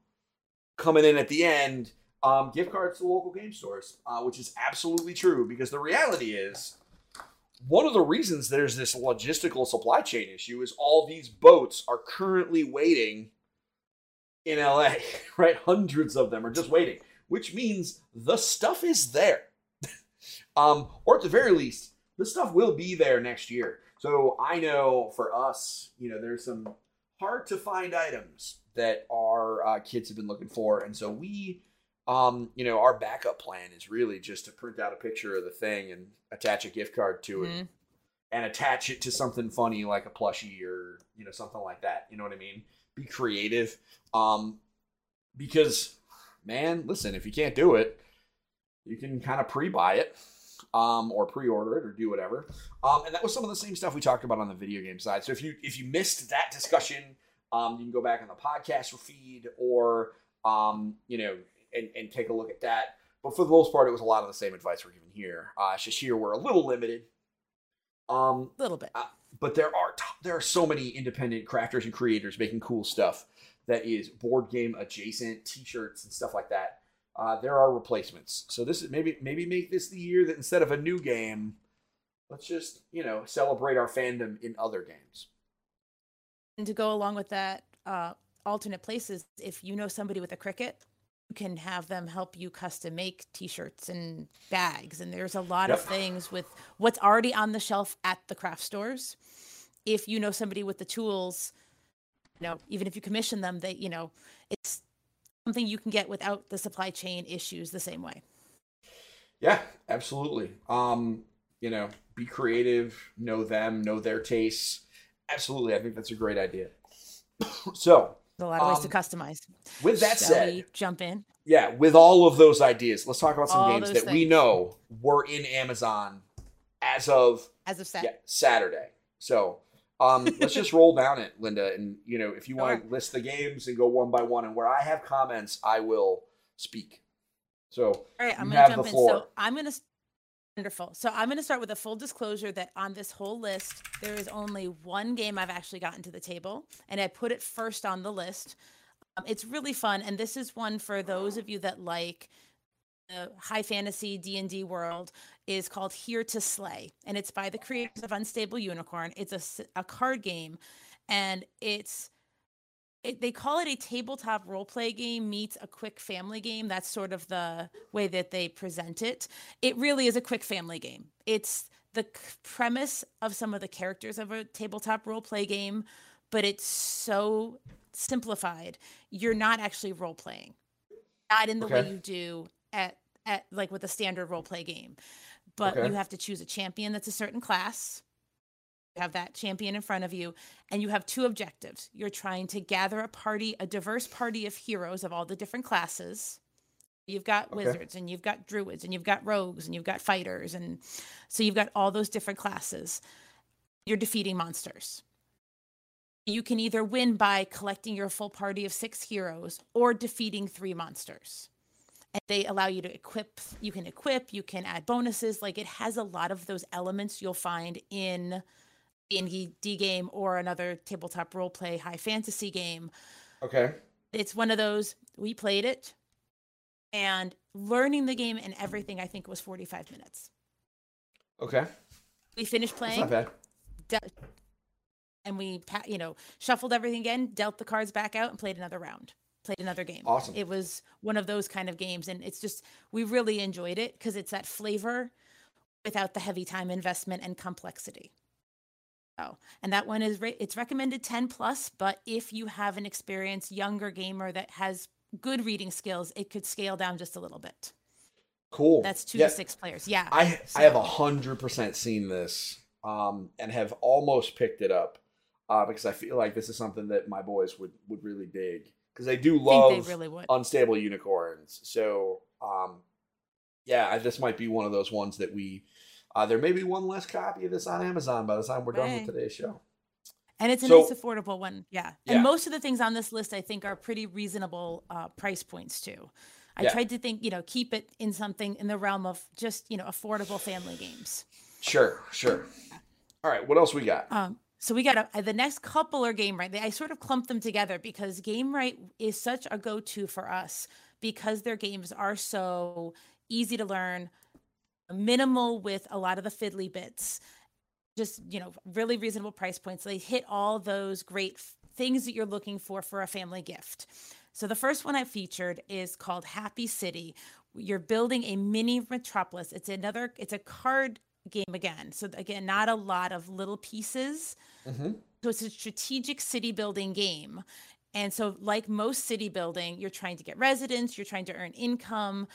coming in at the end, um, gift cards to local game stores, uh, which is absolutely true because the reality is one of the reasons there's this logistical supply chain issue is all these boats are currently waiting in LA, right? Hundreds of them are just waiting, which means the stuff is there. um, or at the very least, the stuff will be there next year. So I know for us, you know, there's some hard to find items that our uh, kids have been looking for, and so we, um, you know, our backup plan is really just to print out a picture of the thing and attach a gift card to it, Mhm. and attach it to something funny like a plushie or you know something like that. You know what I mean? Be creative, um, because man, listen, if you can't do it, you can kind of pre-buy it um, or pre-order it or do whatever. Um, and that was some of the same stuff we talked about on the video game side. So if you if you missed that discussion, um, you can go back on the podcast feed or um, you know and, and take a look at that. But for the most part, it was a lot of the same advice we're giving here. Uh, it's just here we're a little limited. Um, A little bit. but there are t- there are so many independent crafters and creators making cool stuff that is board game adjacent t-shirts and stuff like that uh, there are replacements so this is maybe maybe make this the year that instead of a new game let's just you know celebrate our fandom in other games And to go along with that, uh, alternate places, if you know somebody with a Cricut, you can have them help you custom make t-shirts and bags. And there's a lot of things with what's already on the shelf at the craft stores. If you know somebody with the tools, you know, even if you commission them, they, you know, it's something you can get without the supply chain issues the same way. yeah absolutely um you know be creative know them know their tastes absolutely i think that's a great idea so There's a lot of ways Um, to customize. with that Shall said jump in? yeah, with all of those ideas, let's talk about some All games that we know were in Amazon as of As of set. yeah, Saturday. So um, let's just roll down it, Linda. And you know, if you want to list the games and go one by one, and where I have comments, I will speak. So All right, I'm going to jump in. So I'm going to wonderful. So I'm going to start with a full disclosure that on this whole list there is only one game I've actually gotten to the table, and I put it first on the list. Um, it's really fun, and this is one for those of you that like high fantasy D&D world is called Here to Slay, and it's by the creators of Unstable Unicorn. It's a, a card game, and it's it, they call it a tabletop role play game meets a quick family game. That's sort of the way that they present it. It really is a quick family game. It's the premise of some of the characters of a tabletop role play game, but it's so simplified. You're not actually role playing, not in the way you do at at like with a standard role play game. But Okay. you have to choose a champion that's a certain class. You have that champion in front of you, and you have two objectives. You're trying to gather a party, a diverse party of heroes of all the different classes. You've got Okay. wizards, and you've got druids, and you've got rogues, and you've got fighters, and so you've got all those different classes. You're defeating monsters. You can either win by collecting your full party of six heroes or defeating three monsters. And they allow you to equip, you can equip, you can add bonuses. Like it has a lot of those elements you'll find in D&D game or another tabletop role play high fantasy game. okay, It's one of those we played it and learning the game and everything I think was 45 minutes. okay, We finished that's playing not bad. de- and we you know shuffled everything again dealt the cards back out and played another round played another game. Awesome. it was one of those kind of games and it's just we really enjoyed it because it's that flavor without the heavy time investment and complexity. Oh and that one is re- it's recommended 10 plus but if you have an experienced younger gamer that has good reading skills it could scale down just a little bit. Cool. that's two Yeah, to six players. Yeah. I I have a hundred percent seen this, um, and have almost picked it up, uh, because I feel like this is something that my boys would would really dig because they do love really unstable unicorns. So, um, yeah, I- this might be one of those ones that we. Uh, there may be one less copy of this on Amazon by the time we're done with today's show. And it's a So- nice, affordable one. Yeah. Yeah. And most of the things on this list, I think, are pretty reasonable uh, price points too. I Yeah. tried to think, you know, keep it in something in the realm of just, you know, affordable family games. Sure, sure. All right, what else we got? Um, so we got a, uh, the next couple are Gamewright. I sort of clumped them together because Gamewright is such a go-to for us because their games are so easy to learn, minimal with a lot of the fiddly bits, just you know, really reasonable price points. They hit all those great f- things that you're looking for for a family gift. So the first one I featured is called Happy City. You're building a mini metropolis. It's another. It's a card game again. So again, not a lot of little pieces. Mhm. So it's a strategic city building game. And so, like most city building, you're trying to get residents, you're trying to earn income.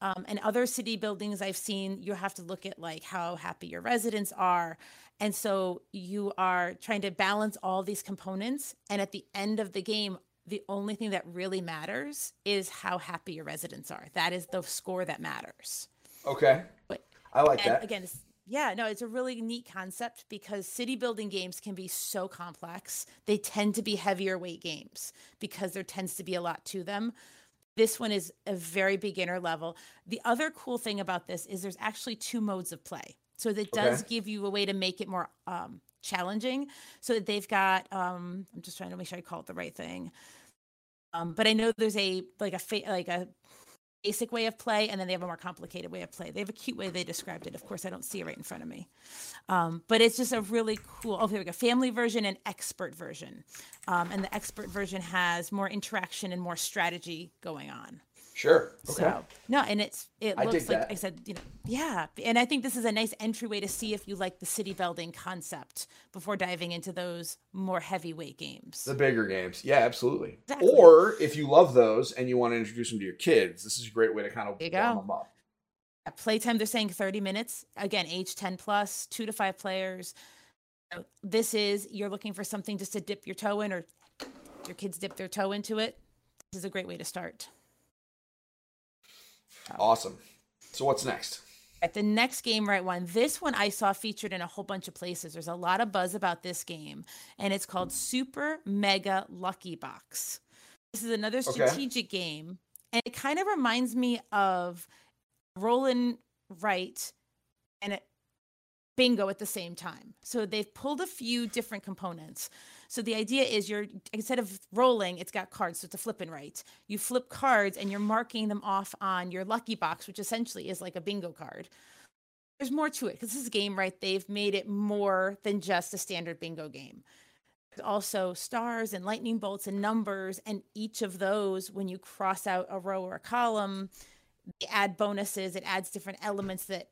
Um, and other city buildings I've seen, you have to look at like how happy your residents are. And so you are trying to balance all these components. And at the end of the game, the only thing that really matters is how happy your residents are. That is the score that matters. Okay. But- I like that. again, it's, yeah, no, it's a really neat concept because city building games can be so complex. They tend to be heavier weight games because there tends to be a lot to them. This one is a very beginner level. The other cool thing about this is there's actually two modes of play. So it does Okay. give you a way to make it more um, challenging. So that they've got, um, I'm just trying to make sure I call it the right thing. Um, but I know there's a like a fa- like a basic way of play, and then they have a more complicated way of play. They have a cute way they described it. Of course, I don't see it right in front of me, um, but it's just a really cool. Oh, here we go. Family version and expert version, um, and the expert version has more interaction and more strategy going on. Sure. Okay. So no, and it's it I looks like that. I said, you know, yeah, and I think this is a nice entryway to see if you like the city building concept before diving into those more heavyweight games. The bigger games. Yeah, absolutely. Exactly. Or if you love those and you want to introduce them to your kids, this is a great way to kind of warm go. them up. At playtime they're saying 30 minutes again age 10 plus two to five players this is you're looking for something just to dip your toe in or your kids dip their toe into it this is a great way to start Awesome. So what's next? The next Gamewright one this one i saw featured in a whole bunch of places there's a lot of buzz about this game and it's called super mega lucky box this is another Okay. strategic game and it kind of reminds me of roland right and bingo at the same time so they've pulled a few different components so the idea is you're instead of rolling it's got cards so it's a flip and write you flip cards and you're marking them off on your lucky box which essentially is like a bingo card. There's more to it because this is a Gamewright? They've made it more than just a standard bingo game. There's also stars and lightning bolts and numbers and each of those when you cross out a row or a column they add bonuses it adds different elements that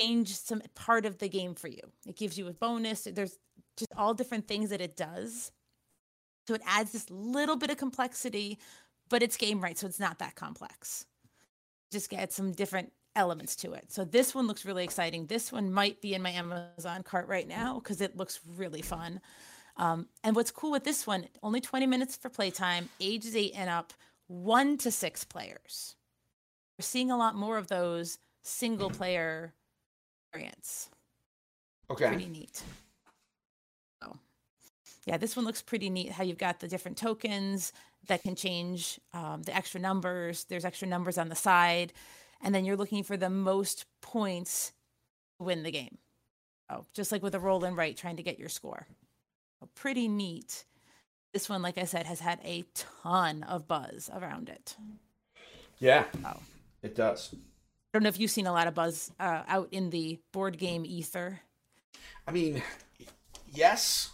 change some part of the game for you. It gives you a bonus there's just all different things that it does. So it adds this little bit of complexity but it's Gamewright so it's not that complex. Just get some different elements to it. So this one looks really exciting. This one might be in my amazon cart right now because it looks really fun. Um, and what's cool with this one only 20 minutes for playtime ages 8 and up 1 to 6 players. We're seeing a lot more of those single player variants. Okay. pretty neat. Yeah, this one looks pretty neat. How you've got the different tokens that can change um, the extra numbers. There's extra numbers on the side, and then you're looking for the most points to win the game. Oh, just like with a roll and write, trying to get your score. So pretty neat. This one, like I said, has had a ton of buzz around it. Yeah. Oh. It does. I don't know if you've seen a lot of buzz uh, out in the board game ether. I mean, yes,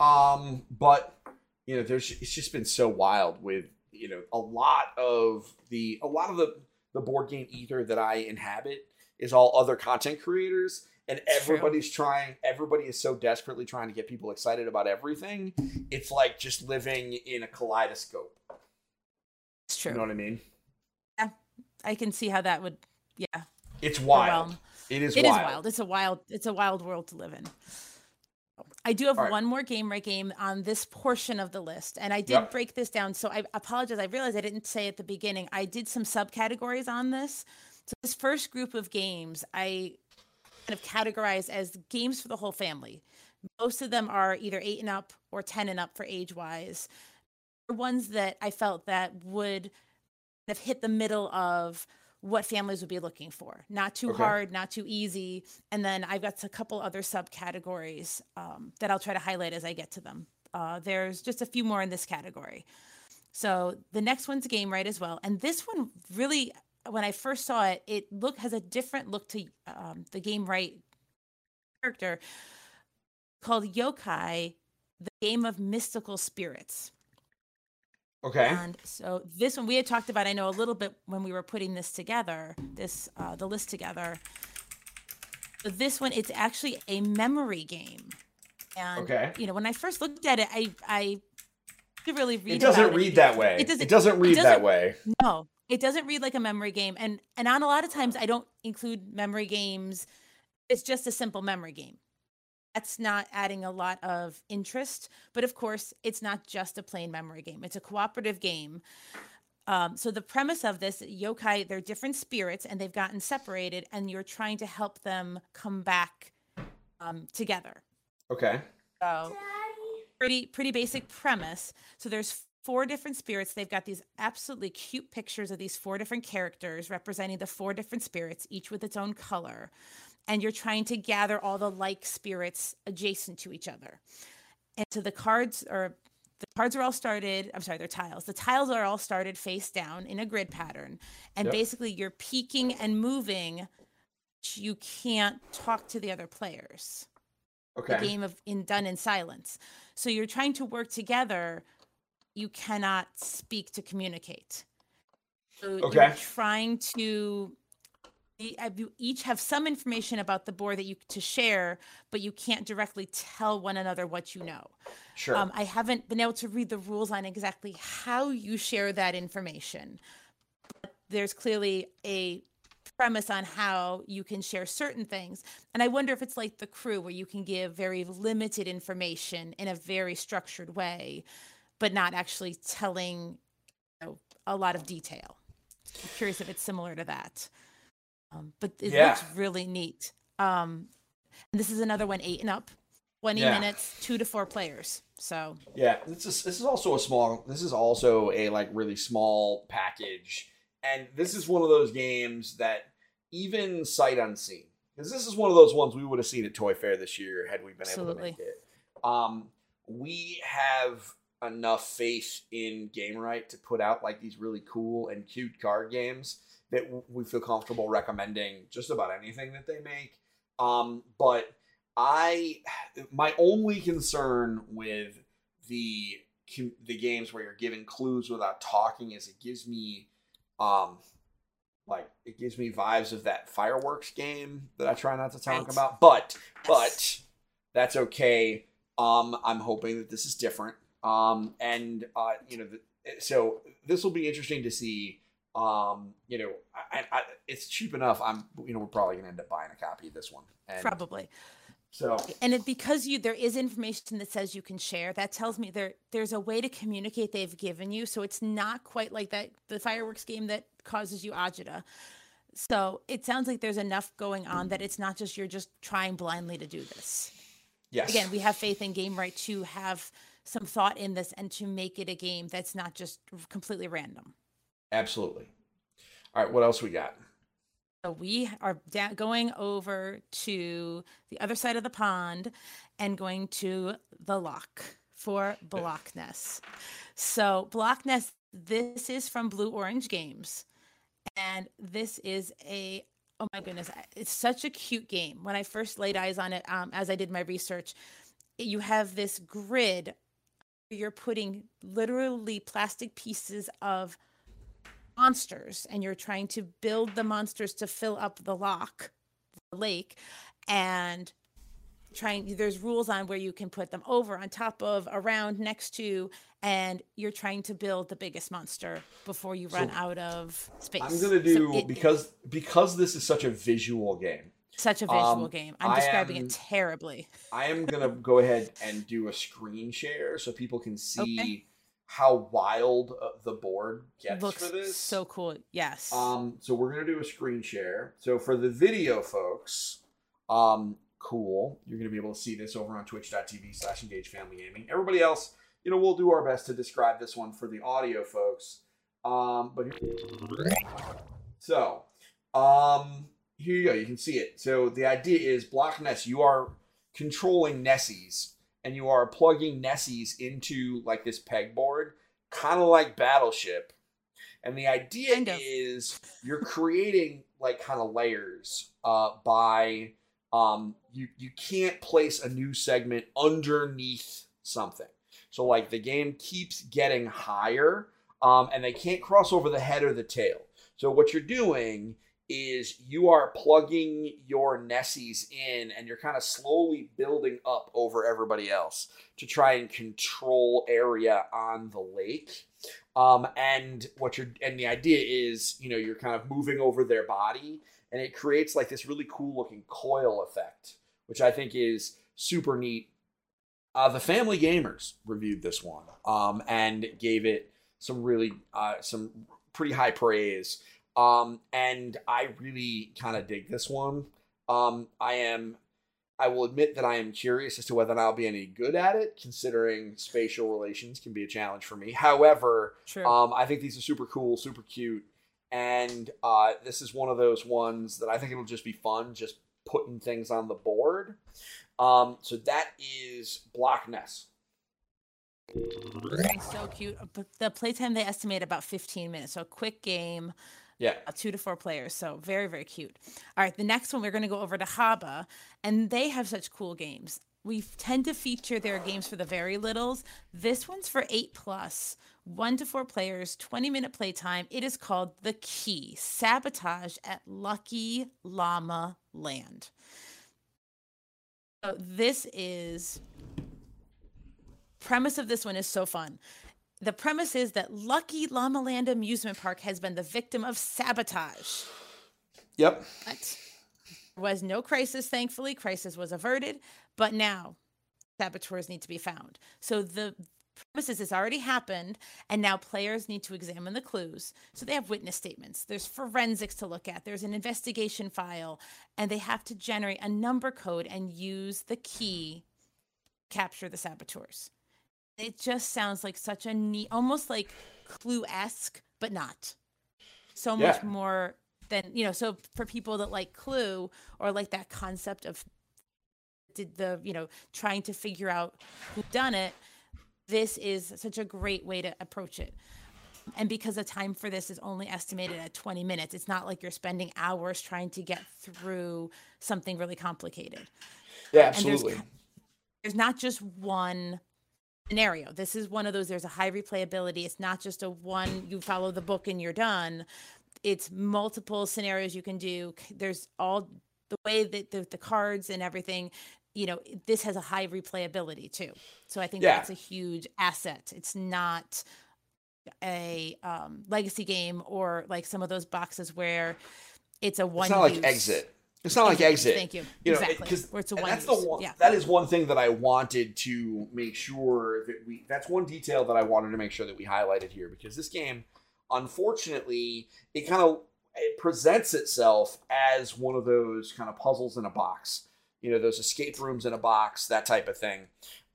um, but you know, there's it's just been so wild with you know a lot of the a lot of the the board game ether that I inhabit is all other content creators, and true. everybody's trying. Everybody is so desperately trying to get people excited about everything. It's like just living in a kaleidoscope. It's true. You know what I mean? yeah I can see how that would, yeah, It's wild. It is It is wild. wild. It's a wild. It's a wild world to live in. I do have right. one more Gamewright game on this portion of the list, and I did Yep. break this down. So I apologize. I realized I didn't say at the beginning. I did some subcategories on this. So this first group of games, I kind of categorized as games for the whole family. Most of them are either eight and up or ten and up for age wise. Ones that I felt that would have hit the middle of what families would be looking for. Not too Okay. hard, not too easy. And then I've got a couple other subcategories um, that I'll try to highlight as I get to them. Uh, there's just a few more in this category. So the next one's Gamewright as well. And this one really, when I first saw it, it look has a different look to um, the Gamewright character called Yokai, the game of mystical spirits. Okay. And so this one we had talked about, I know a little bit when we were putting this together, this uh, the list together. But this one, it's actually a memory game. And Okay. you know, when I first looked at it, I I didn't really read. It doesn't read that way. It doesn't. It doesn't read that doesn't- way. No, it doesn't read like a memory game. And and on a lot of times, I don't include memory games. It's just a simple memory game. That's not adding a lot of interest. But of course, it's not just a plain memory game. It's a cooperative game. Um, so the premise of this yokai, they're different spirits, and they've gotten separated, and you're trying to help them come back um, together. Okay. So pretty pretty basic premise. So there's four different spirits. They've got these absolutely cute pictures of these four different characters representing the four different spirits, each with its own color. And you're trying to gather all the like spirits adjacent to each other. And so the cards are the cards are all started. I'm sorry, they're tiles. The tiles are all started face down in a grid pattern. And Yep. basically you're peeking and moving. You can't talk to the other players Okay. the game of in done in silence. So you're trying to work together. You cannot speak to communicate. So Okay. you're trying to you each have some information about the board that you to share, but you can't directly tell one another what you know. Sure. Um, I haven't been able to read the rules on exactly how you share that information. But there's clearly a premise on how you can share certain things. And I wonder if it's like the crew where you can give very limited information in a very structured way, but not actually telling you know, a lot of detail. I'm curious if it's similar to that. Um, but it Yeah. looks really neat. Um, and this is another one, eight and up, 20 Yeah. minutes, two to four players. So Yeah, this is this is also a small. This is also a like really small package, and this is one of those games that even sight unseen, because this is one of those ones we would have seen at Toy Fair this year had we been able to make it. Um, we have enough faith in Gamewright to put out like these really cool and cute card games that we feel comfortable recommending just about anything that they make. Um, but I my only concern with the the games where you're given clues without talking is it gives me um like it gives me vibes of that fireworks game that I try not to talk Right. about but but that's okay um I'm hoping that this is different um and uh you know the, so this will be interesting to see um you know I, I, it's cheap enough I'm you know we're probably gonna end up buying a copy of this one. And probably. so and it, because you there is information that says you can share that tells me there there's a way to communicate they've given you so it's not quite like that the fireworks game that causes you agita. So it sounds like there's enough going on that it's not just you're just trying blindly to do this. Yes. Again we have faith in Gamewright to have some thought in this and to make it a game that's not just completely random Absolutely. All right, what else we got? So we are da- going over to the other side of the pond and going to the lock for Blockness. So Blockness, this is from Blue Orange Games, and this is a oh my goodness, it's such a cute game. When I first laid eyes on it, um, as I did my research, you have this grid. You're putting literally plastic pieces of monsters and you're trying to build the monsters to fill up the lock the lake and trying there's rules on where you can put them over on top of around next to and you're trying to build the biggest monster before you run So, out of space. I'm gonna So do it- because because this is such a visual game. such a visual um, game. I'm describing am- it terribly. I am gonna go ahead and do a screen share so people can see how wild uh, the board gets looks for this. so cool yes Um, so we're gonna do a screen share. So for the video folks, um, cool. You're gonna be able to see this over on twitch.tv slash engage family gaming. Everybody else, you know, we'll do our best to describe this one for the audio folks. Um, but so, um, here you go. You can see it. So the idea is Block Ness. You are controlling Nessies, and you are plugging Nessies into like this pegboard, kind of like Battleship. And the idea Kind of. is you're creating like kind of layers uh, by um, you you can't place a new segment underneath something. So like the game keeps getting higher, um, and they can't cross over the head or the tail. So what you're doing is you are plugging your Nessies in, and you're kind of slowly building up over everybody else to try and control area on the lake. Um, and what you're and the idea is, you know, you're kind of moving over their body, and it creates like this really cool looking coil effect, which I think is super neat. Uh, the Family Gamers reviewed this one um, and gave it some really uh, some pretty high praise. Um, and I really kind of dig this one. Um, I am, I will admit that I am curious as to whether or not I'll be any good at it, considering spatial relations can be a challenge for me. However, True. um, I think these are super cool, super cute, and uh, this is one of those ones that I think it'll just be fun, just putting things on the board. Um, so that is Block Ness. It's so cute. The playtime they estimate about 15 minutes. So a quick game, Yeah. uh, two to four players. So very, very cute. All right, the next one we're going to go over to HABA, and they have such cool games. We tend to feature their games for the very littles. This one's for eight plus, one to four players, 20 minute playtime. It is called The Key Sabotage at Lucky Llama Land. So this is premise of this one is so fun. The premise is that Lucky Llama Land Amusement Park has been the victim of sabotage. Yep. But there was no crisis, thankfully. Crisis was averted, but now saboteurs need to be found. So the premise is it's already happened, and now players need to examine the clues. So they have witness statements, there's forensics to look at, there's an investigation file, and they have to generate a number code and use the key to capture the saboteurs. It just sounds like such a neat, almost like clue esque, but not. So much more than, you know, so for people that like Clue or like that concept of did the, you know, trying to figure out who done it, this is such a great way to approach it. And because the time for this is only estimated at 20 minutes, it's not like you're spending hours trying to get through something really complicated Yeah, absolutely. there's not just one scenario. This is one of those. There's a high replayability. It's not just a one. You follow the book and you're done. It's multiple scenarios you can do. There's all the way that the, the cards and everything. You know, this has a high replayability too. So I think Yeah. that's a huge asset. It's not a um, legacy game or like some of those boxes where it's a one. It's not like exit. It's not like exit. Thank you. You know, exactly. because where it's a one. that's use. the one. Yeah. That is one thing that I wanted to make sure that we. That's one detail that I wanted to make sure that we highlighted here because this game, unfortunately, it kind of it presents itself as one of those kind of puzzles in a box. You know, those escape rooms in a box, that type of thing.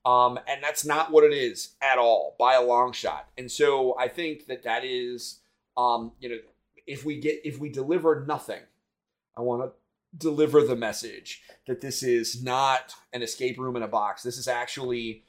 Um, and that's not what it is at all by a long shot. And so I think that that is, um, you know, if we get if we deliver nothing, I want to deliver the message that this is not an escape room in a box. This is actually,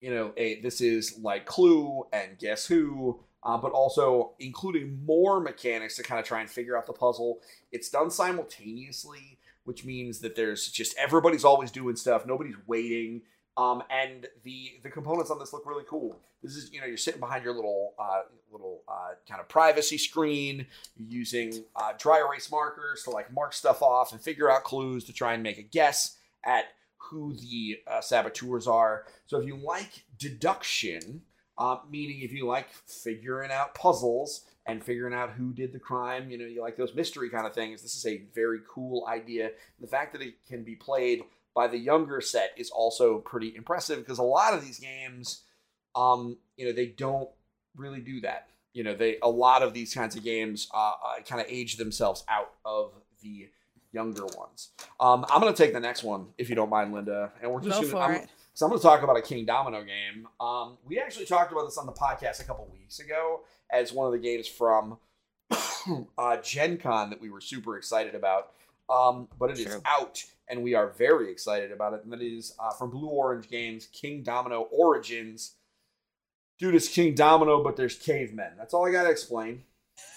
you know, a this is like Clue and Guess Who, uh, but also including more mechanics to kind of try and figure out the puzzle. It's done simultaneously, which means that there's just everybody's always doing stuff. Nobody's waiting. Um, and the the components on this look really cool. This is you know you're sitting behind your little uh, little uh, kind of privacy screen. You're using uh, dry erase markers to like mark stuff off and figure out clues to try and make a guess at who the uh, saboteurs are. So if you like deduction, uh, meaning if you like figuring out puzzles and figuring out who did the crime, you know you like those mystery kind of things. This is a very cool idea. The fact that it can be played by the younger set is also pretty impressive because a lot of these games, um, you know, they don't really do that. You know, they a lot of these kinds of games uh, uh, kind of age themselves out of the younger ones. Um, I'm gonna take the next one if you don't mind, Linda, and we're just Go gonna, I'm, it. because I'm going to talk about a Kingdomino game. Um, we actually talked about this on the podcast a couple weeks ago as one of the games from uh, Gen Con that we were super excited about. Um, but it is True. out, and we are very excited about it. And that is uh, from Blue Orange Games, Kingdomino Origins. Dude, it's Kingdomino, but there's cavemen. That's all I got to explain.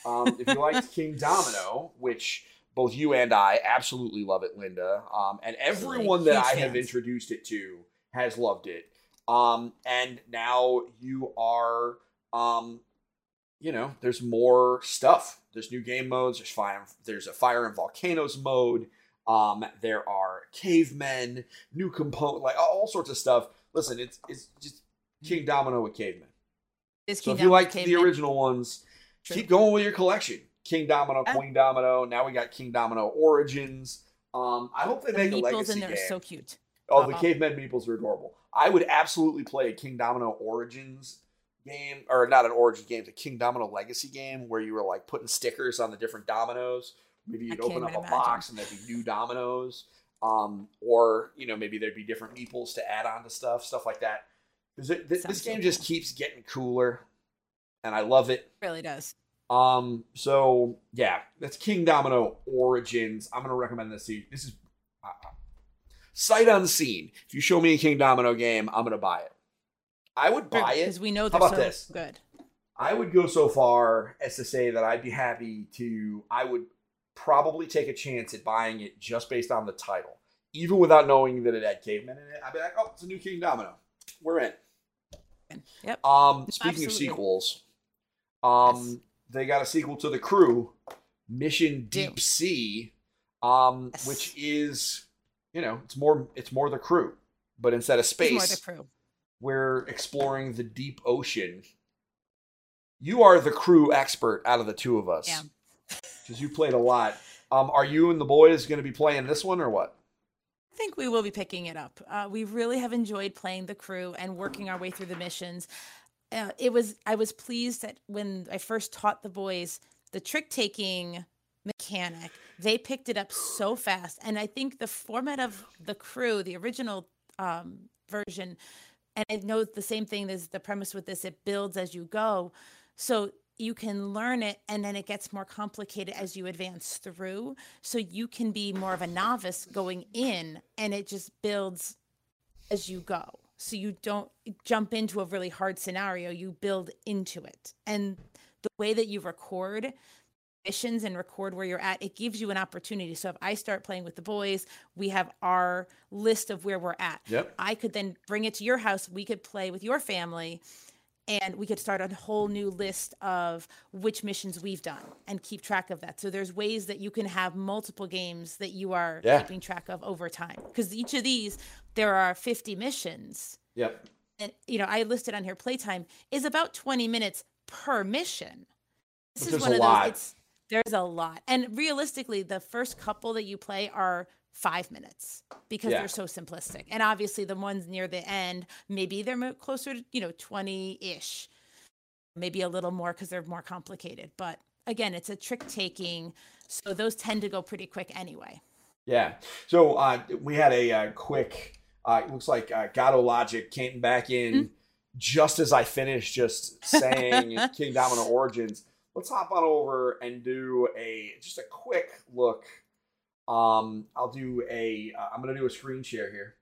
Um, if you liked Kingdomino, which both you and I absolutely love it, Linda, um, and everyone that I have introduced it to has loved it. Um, and now you are, um, you know, there's more stuff. There's new game modes. There's fire. There's a fire and volcanoes mode. Um, there are cavemen, new component, like all sorts of stuff. Listen, it's it's just Kingdomino with cavemen. Is So King if you liked the original ones, True. keep going with your collection. Kingdomino, Yeah. Queendomino. Now we got Kingdomino Origins. Um, I hope they the make a meeples legacy in there are so cute. oh, the Uh-uh. cavemen meeples are adorable. I would absolutely play a Kingdomino Origins game, or not an Origins game, a Kingdomino Legacy game where you were like putting stickers on the different dominoes. Maybe you'd open up a imagine. box and there'd be new dominoes. Um, or you know maybe there'd be different meeples to add on to stuff, stuff like that. it- this, this game just keeps getting cooler, and I love it. really does. Um, so yeah, that's Kingdomino Origins. I'm gonna recommend this to you. This is uh, sight unseen. If you show me a Kingdomino game, I'm gonna buy it. I would buy it. because we know How they're about so this? good. I would go so far as to say that I'd be happy to. I would probably take a chance at buying it just based on the title, even without knowing that it had cavemen in it. I'd be like, oh, it's a new Kingdomino. We're in. Yep. Um, speaking of sequels, um, Yes. they got a sequel to the Crew, Mission. Deep Sea, um, Yes. which is, you know, it's more it's more the Crew, but instead of space, we're exploring the deep ocean. You are the crew expert out of the two of us, Yeah. Because you played a lot. Um, are you and the boys going to be playing this one or what? I think we will be picking it up. Uh, we really have enjoyed playing the crew and working our way through the missions. Uh, it was I was pleased that when I first taught the boys the trick taking mechanic, they picked it up so fast. And I think the format of the crew, the original um, version, and I know the same thing as the premise with this, it builds as you go. So you can learn it and then it gets more complicated as you advance through. So you can be more of a novice going in and it just builds as you go. So you don't jump into a really hard scenario, you build into it. And the way that you record missions and record where you're at, it gives you an opportunity. So if I start playing with the boys, we have our list of where we're at. Yep. I could then bring it to your house. We could play with your family and we could start a whole new list of which missions we've done and keep track of that. So there's ways that you can have multiple games that you are Yeah. keeping track of over time. Because each of these, there are 50 missions. Yep. And you know, I listed on here playtime is about 20 minutes per mission. This Which is one a of lot. those it's there's a lot. And realistically, the first couple that you play are five minutes because Yeah. they're so simplistic. And obviously the ones near the end, maybe they're closer to, you know, 20-ish. Maybe a little more because they're more complicated. But again, it's a trick taking. So those tend to go pretty quick anyway. Yeah. So uh, we had a uh, quick. Uh, it looks like uh, Gato Logic came back in Hmm? just as I finished just saying Kingdomino Origins. Let's hop on over and do a just a quick look. Um, I'll do a. Uh, I'm gonna do a screen share here.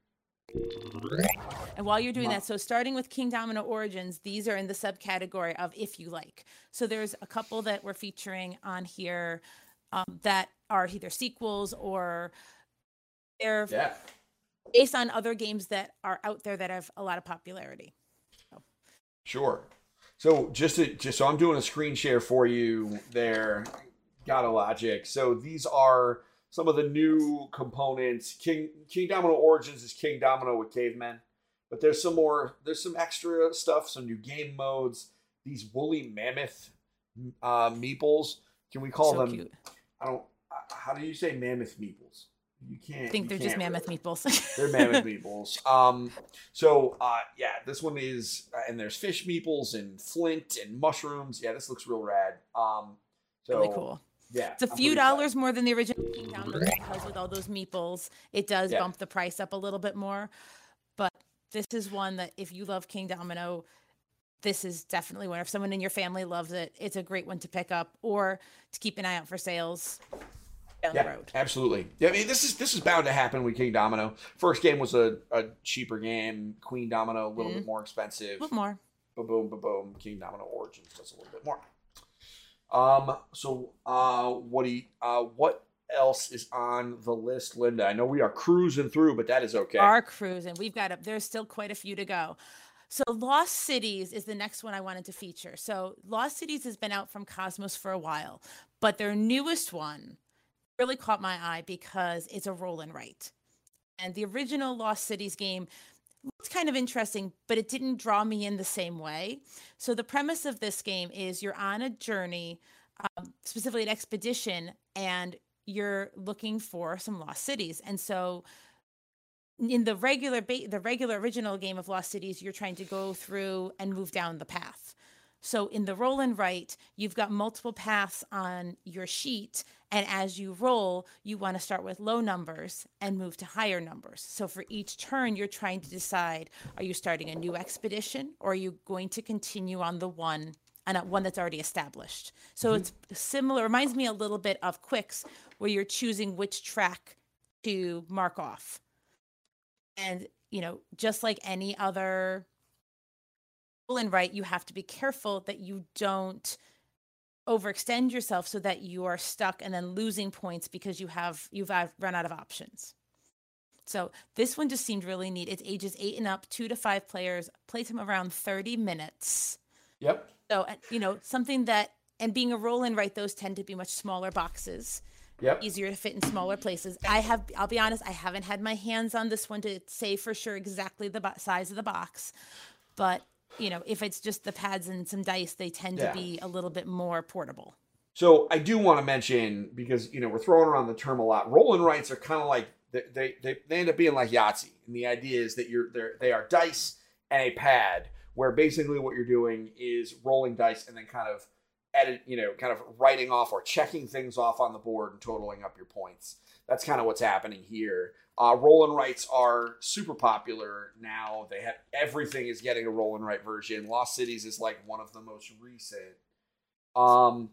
And while you're doing that, so starting with Kingdomino Origins, these are in the subcategory of if you like. So there's a couple that we're featuring on here um, that are either sequels or they're Yeah. based on other games that are out there that have a lot of popularity. Sure. So just to, just so I'm doing a screen share for you there, Gato Logic. So these are some of the new components. King Kingdomino Origins is Kingdomino with cavemen, but there's some more. There's some extra stuff, some new game modes. These woolly mammoth uh, meeples. Can we call so them? cute. I don't. uh, How do you say mammoth meeples? You can't. I think they're just mammoth really. meeples. They're mammoth meeples. Um, so uh, yeah, this one is, uh, and there's fish meeples and flint and mushrooms. Yeah, this looks real rad. Um, so really cool. Yeah, It's a I'm few pretty excited. dollars more than the original Kingdomino because with all those meeples, it does Yeah. bump the price up a little bit more. But this is one that if you love Kingdomino, this is definitely one. If someone in your family loves it, it's a great one to pick up or to keep an eye out for sales down yeah, the road. Absolutely. Yeah, I mean this is this is bound to happen with Kingdomino. First game was a, a cheaper game. Queendomino a little Mhm. bit more expensive. A little more. Ba boom, ba boom. Kingdomino Origins does a little bit more. Um. So, uh, what do uh, what else is on the list, Linda? I know we are cruising through, but that is okay. Our cruise, and we've got a, there's still quite a few to go. So Lost Cities is the next one I wanted to feature. So Lost Cities has been out from KOSMOS for a while, but their newest one really caught my eye because it's a roll and write. And the original Lost Cities game looked kind of interesting, but it didn't draw me in the same way. So the premise of this game is you're on a journey, um, specifically an expedition, and you're looking for some lost cities. And so in the regular ba- the regular original game of Lost Cities, you're trying to go through and move down the path. So in the roll and write, you've got multiple paths on your sheet, and as you roll, you want to start with low numbers and move to higher numbers. So for each turn, you're trying to decide: are you starting a new expedition, or are you going to continue on the one on one that's already established? So mm-hmm. it's similar. Reminds me a little bit of Qwixx, where you're choosing which track to mark off and you know just like any other and write you have to be careful that you don't overextend yourself so that you are stuck and then losing points because you have you've run out of options so this one just seemed really neat it's ages eight and up two to five players playtime around 30 minutes Yep. so uh, you know something that and being a roll and write those tend to be much smaller boxes Yep. easier to fit in smaller places. I have, I'll be honest, I haven't had my hands on this one to say for sure exactly the bo- size of the box, but you know, if it's just the pads and some dice, they tend Yeah. to be a little bit more portable. So I do want to mention because you know we're throwing around the term a lot. Roll and writes are kind of like they, they they end up being like Yahtzee, and the idea is that you're they're, they are dice and a pad, where basically what you're doing is rolling dice and then kind of edit, you know, kind of writing off or checking things off on the board and totaling up your points. That's kind of what's happening here. Uh, roll and writes are super popular now. They have everything is getting a roll and write version. Lost Cities is like one of the most recent. Um,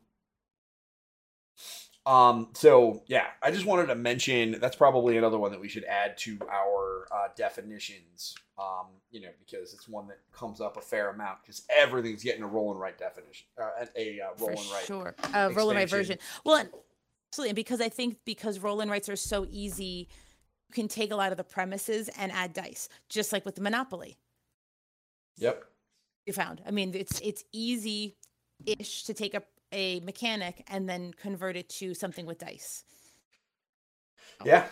um, so yeah, I just wanted to mention that's probably another one that we should add to our uh, definitions. Um, you know, because it's one that comes up a fair amount because everything's getting a roll and write definition, uh, a uh, roll for and write. sure. Uh, roll and write version. Well, and- absolutely. And because I think because roll and writes are so easy, can take a lot of the premises and add dice, just like with the Monopoly. Yep. you found. I mean, it's it's easy ish to take a, a mechanic and then convert it to something with dice. Yeah.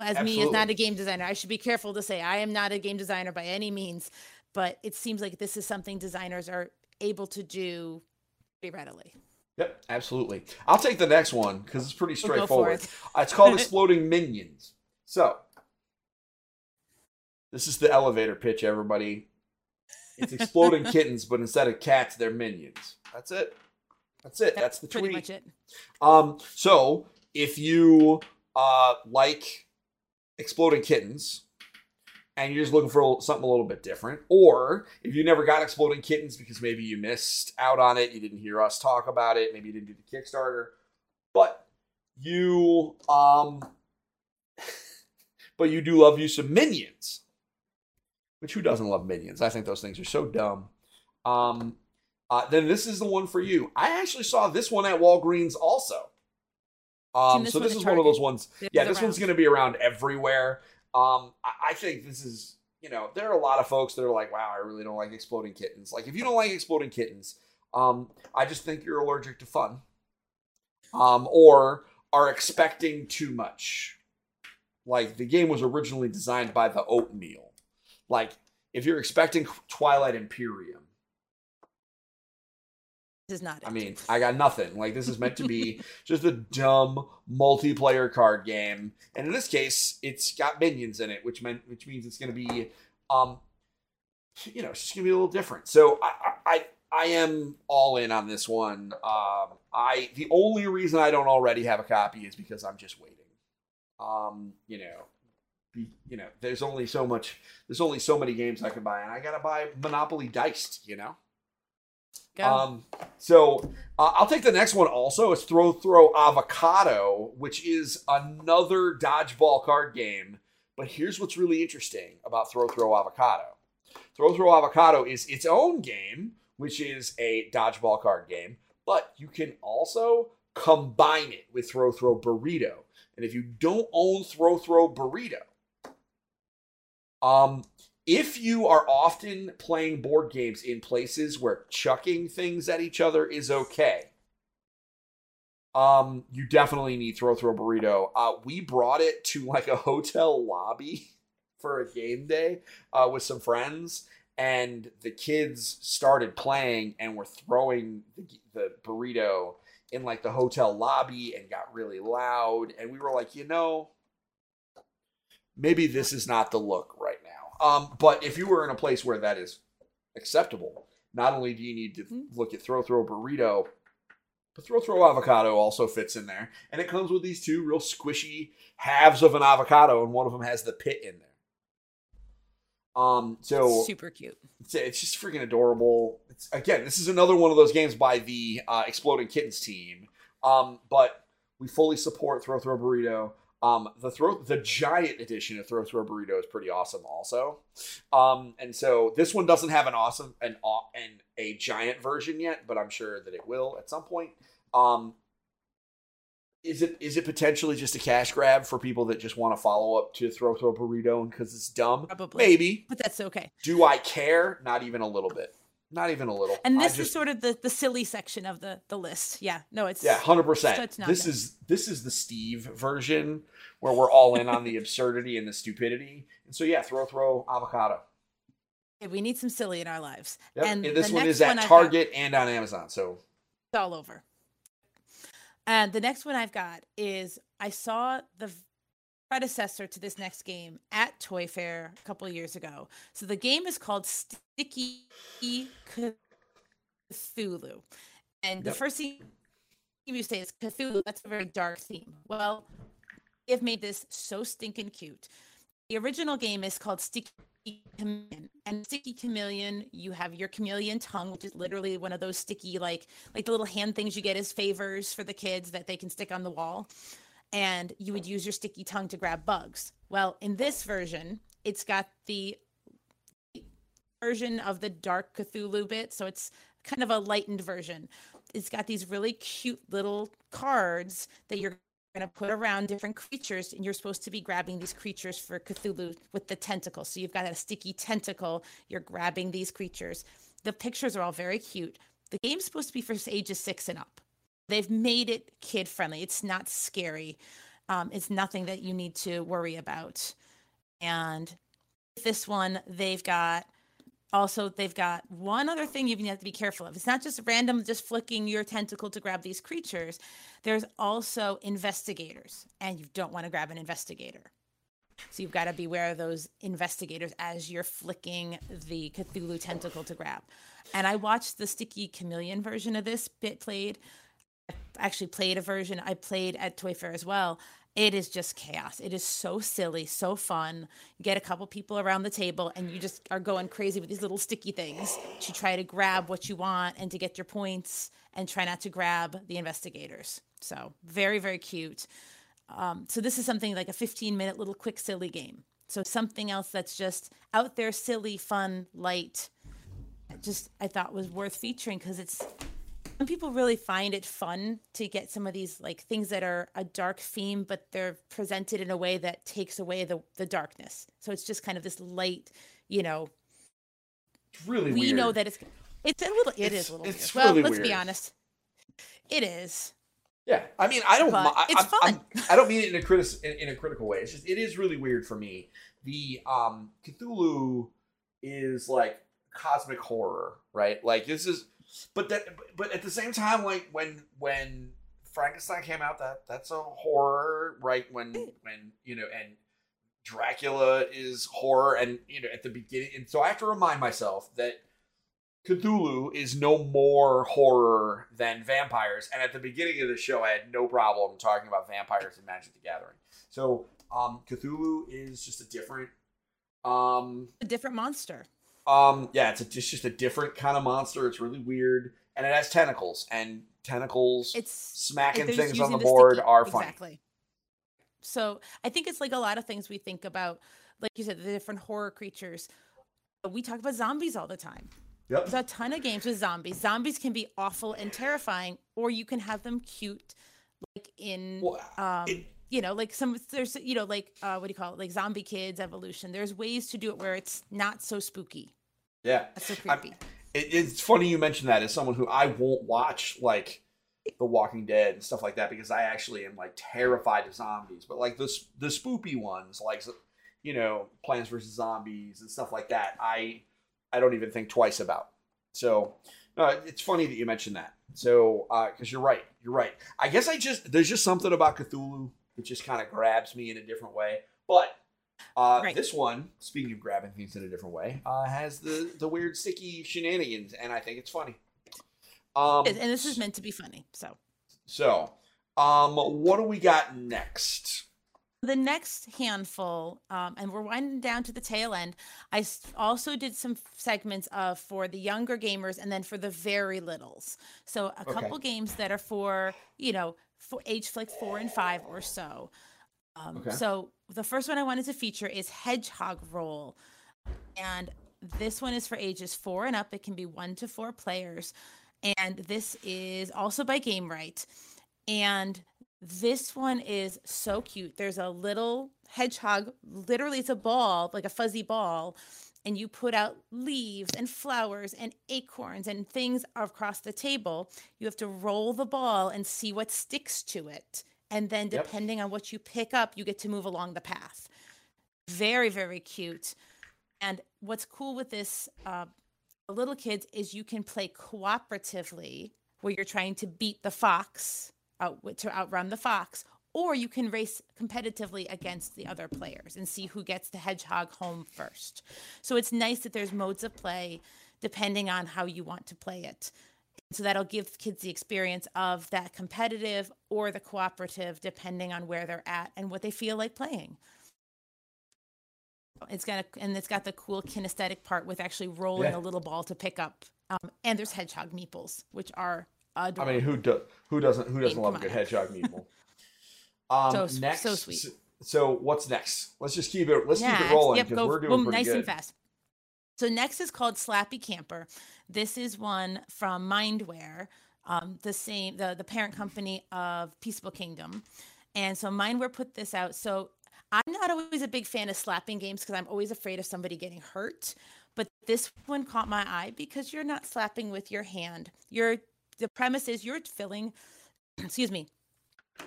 As me as not a game designer, I should be careful to say I am not a game designer by any means, but it seems like this is something designers are able to do pretty readily. Yep. Absolutely. I'll take the next one because it's pretty We'll straightforward. it. Uh, It's called Exploding Minions. So, this is the elevator pitch, everybody. It's exploding kittens, but instead of cats, they're minions. That's it. That's it. That's the pretty tweet. much it. Um, so if you uh like exploding kittens and you're just looking for something a little bit different, or if you never got exploding kittens because maybe you missed out on it, you didn't hear us talk about it, maybe you didn't do the Kickstarter, but you um but you do love you some minions. Which who doesn't love minions? I think those things are so dumb. Um uh, then this is the one for you. I actually saw this one at Walgreens also. Um, this so this is one of those ones. This Yeah, is this one's going to be around everywhere. Um, I, I think this is, you know, there are a lot of folks that are like, "Wow, I really don't like exploding kittens." Like, if you don't like exploding kittens, um, I just think you're allergic to fun, um, or are expecting too much. Like the game was originally designed by the oatmeal. Like, if you're expecting Twilight Imperium, This is not it. I mean, I got nothing. Like this is meant to be just a dumb multiplayer card game, and in this case, it's got minions in it, which meant which means it's going to be, um, you know, it's just going to be a little different. So I, I I I am all in on this one. Um, I the only reason I don't already have a copy is because I'm just waiting. Um, you know, be, you know, there's only so much, there's only so many games I can buy, and I gotta buy Monopoly Diced, you know. Go. Um, so uh, I'll take the next one. Also, it's Throw Throw Avocado, which is another dodgeball card game. But here's what's really interesting about Throw Throw Avocado. Throw Throw Avocado is its own game, which is a dodgeball card game. But you can also combine it with Throw Throw Burrito. And if you don't own Throw Throw Burrito, um, if you are often playing board games in places where chucking things at each other is okay, um, you definitely need Throw Throw Burrito. Uh, we brought it to like a hotel lobby for a game day uh, with some friends, and the kids started playing and were throwing the, the burrito in like the hotel lobby and got really loud. And we were like, you know, maybe this is not the look right now. Um, but if you were in a place where that is acceptable, not only do you need to look at throw throw burrito, but throw throw avocado also fits in there, and it comes with these two real squishy halves of an avocado, and one of them has the pit in there. Um, so Super cute. it's, it's just freaking adorable. It's again, this is another one of those games by the uh, Exploding Kittens team. Um, but we fully support Throw Throw Burrito. Um, the throw the giant edition of Throw Throw Burrito is pretty awesome, also. Um, and so this one doesn't have an awesome an and a giant version yet, but I'm sure that it will at some point. Um, is it is it potentially just a cash grab for people that just want to follow up to Throw Throw Burrito because it's dumb? Probably. Maybe. But that's okay. Do I care? Not even a little bit. Not even a little. And this is sort of the, the silly section of the, the list. Yeah. No, it's yeah, hundred percent. This bad. is this is the Steve version where we're all in on the absurdity and the stupidity. And so yeah, throw throw avocado. we need some silly in our lives. Yep. And, And, this one is at one I've got- Target and on Amazon. So It's all over. And the next one I've got is I saw the predecessor to this next game at Toy Fair a couple of years ago. So the game is called Sticky Cthulhu. And the Yep. first thing you say is Cthulhu. That's a very dark theme. Well, they've made this so stinking cute. The original game is called Sticky Chameleon. And Sticky Chameleon, you have your chameleon tongue, which is literally one of those sticky, like like the little hand things you get as favors for the kids that they can stick on the wall. And you would use your sticky tongue to grab bugs. Well, in this version, it's got the version of the dark Cthulhu bit. So it's kind of a lightened version. It's got these really cute little cards that you're going to put around different creatures, and you're supposed to be grabbing these creatures for Cthulhu with the tentacle. So you've got a sticky tentacle, you're grabbing these creatures. The pictures are all very cute. The game's supposed to be for ages six and up. They've made it kid friendly. It's not scary. Um, it's nothing that you need to worry about. And this one, they've got also they've got one other thing you have to be careful of. It's not just random, just flicking your tentacle to grab these creatures. There's also investigators, and you don't want to grab an investigator. So you've got to beware of those investigators as you're flicking the Cthulhu tentacle to grab. And I watched the Sticky Chameleon version of this bit played. Actually played a version I played at Toy Fair as well. It is just chaos. It is so silly, so fun. Get a couple people around the table and you just are going crazy with these little sticky things to try to grab what you want and to get your points and try not to grab the investigators. So, very, very cute. Um, so, this is something like a 15 minute little quick, silly game. So, something else that's just out there, silly, fun, light. Just I thought was worth featuring because it's people really find it fun to get some of these like things that are a dark theme, but they're presented in a way that takes away the the darkness. So it's just kind of this light, you know. it's really we weird. know that it's it's a little it It's- is a little it's weird. Well, let's be honest. It is. Yeah, I mean, I don't. I, it's I'm- fun. I'm- I don't mean it in a critic in, in a critical way. It's just it is really weird for me. The um Cthulhu is like cosmic horror, right? Like this is, but that, but at the same time, like when when Frankenstein came out, that that's a horror, right? When when you know, and Dracula is horror, and you know, at the beginning, and so I have to remind myself that Cthulhu is no more horror than vampires. And at the beginning of the show, I had no problem talking about vampires and Magic the Gathering. So Um, Cthulhu is just a different. Um, A different monster. Um, yeah, it's, a, it's just a different kind of monster. It's really weird, and it has tentacles, and tentacles It's smacking things on using the board sticky- are funny. Exactly. So I think it's like a lot of things we think about, like you said, the different horror creatures. We talk about zombies all the time. Yep. There's a ton of games with zombies. Zombies can be awful and terrifying, or you can have them cute, like in Well, um, it- you know, like some there's you know like uh, what do you call it, like Zombie Kidz Evolution. There's ways to do it where it's not so spooky, Yeah. not so creepy. it, it's funny you mentioned that as someone who I won't watch like The Walking Dead and stuff like that because I actually am like terrified of zombies. But like the the spoopy ones, like you know Plants vs Zombies and stuff like that, I I don't even think twice about. So uh, it's funny that you mentioned that. So because you're right, you're right. I guess I just there's just something about Cthulhu that just kind of grabs me in a different way. But uh, Right. this one, speaking of grabbing things in a different way, uh, has the the weird sticky shenanigans, and I think it's funny. Um, and this is meant to be funny. So so. Um, what do we got next? the next handful, um, and we're winding down to the tail end. I also did some segments of for the younger gamers and then for the very littles. So a Okay. couple games that are for you know for age like four and five or so. Um, Okay. So the first one I wanted to feature is Hedgehog Roll, and this one is for ages four and up. It can be one to four players, and this is also by Gamewright. And this one is so cute. There's a little hedgehog, literally, it's a ball, like a fuzzy ball, and you put out leaves and flowers and acorns and things across the table. You have to roll the ball and see what sticks to it. And then, Yep. depending on what you pick up, you get to move along the path. Very, very cute. And what's cool with this, uh, the little kids, is you can play cooperatively where you're trying to beat the fox out to outrun the fox or you can race competitively against the other players and see who gets the hedgehog home first so it's nice that there's modes of play depending on how you want to play it so that'll give kids the experience of that competitive or the cooperative depending on where they're at and what they feel like playing it's got a, and it's got the cool kinesthetic part with actually rolling Yeah. a little ball to pick up um, and there's hedgehog meeples which are I mean, who do, who doesn't who doesn't mean, love a good hedgehog meatball? Um, So next, so sweet. So what's next? Let's just keep it. Let's keep it rolling because go we're doing boom, pretty nice good. and fast. So next is called Slappy Camper. This is one from Mindware, um, the same the the parent company of Peaceable Kingdom, and so Mindware put this out. So I'm not always a big fan of slapping games because I'm always afraid of somebody getting hurt. But this one caught my eye because you're not slapping with your hand. You're the premise is you're filling, excuse me,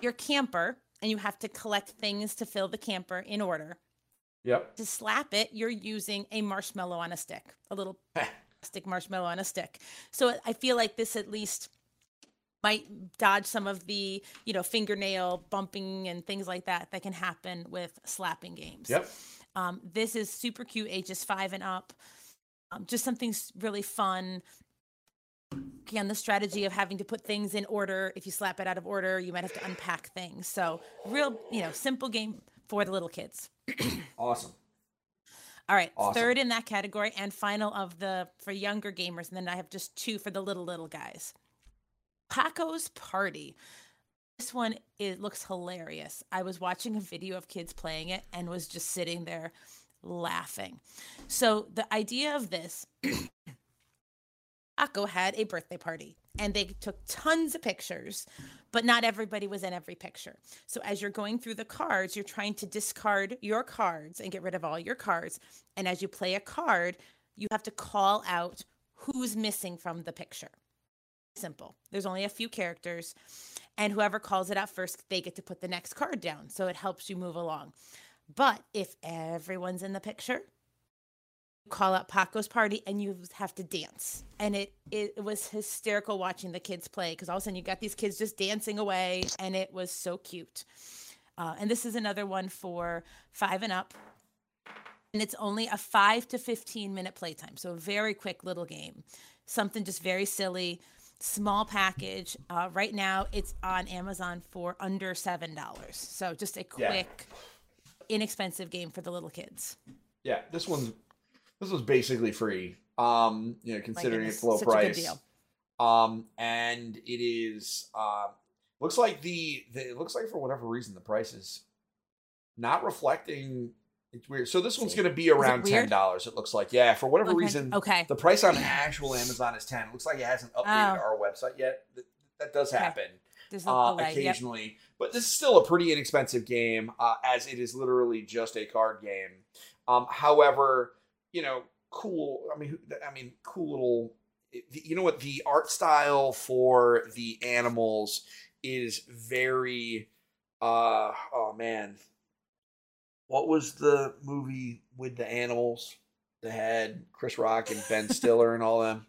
your camper, and you have to collect things to fill the camper in order Yep. to slap it, you're using a marshmallow on a stick, a little plastic marshmallow on a stick. So I feel like this at least might dodge some of the, you know, fingernail bumping and things like that that can happen with slapping games. Yep. Um, this is super cute, ages five and up. Um, just something really fun. Again, the strategy of having to put things in order. If you slap it out of order, you might have to unpack things. So, real, you know, simple game for the little kids. Awesome. All right, Awesome. third in that category and final of the for younger gamers, and then I have just two for the little little guys. Paco's Party. This one it looks hilarious. I was watching a video of kids playing it and was just sitting there laughing. So the idea of this, Paco had a birthday party and they took tons of pictures, but not everybody was in every picture. So as you're going through the cards, you're trying to discard your cards and get rid of all your cards. And as you play a card, you have to call out who's missing from the picture. Simple. There's only a few characters, and whoever calls it out first, they get to put the next card down. So it helps you move along. But if everyone's in the picture, call out Paco's party and you have to dance. And it it was hysterical watching the kids play because all of a sudden you got these kids just dancing away and it was so cute. Uh, and this is another one for five and up. And it's only a five to 15 minute playtime. So a very quick little game. Something just very silly, small package. Uh, right now it's on Amazon for under $7. So just a Yeah. quick inexpensive game for the little kids. Yeah, this one's this was basically free. Um, you know, considering goodness, it's low such a good price. Um, and it is uh, looks like the, the it looks like for whatever reason the price is not reflecting. It's weird. So this one's going to be around ten dollars. It looks like yeah. For whatever Okay. reason, Okay. the price on actual Amazon is ten. It looks like it hasn't updated Oh. our website yet. That, that does Okay. happen uh, delay. Yep. occasionally, but this is still a pretty inexpensive game, uh, as it is literally just a card game. Um, however, you know, cool. I mean, I mean, cool little. You know what? The art style for the animals is very. Uh oh man, what was the movie with the animals that had Chris Rock and Ben Stiller and all them?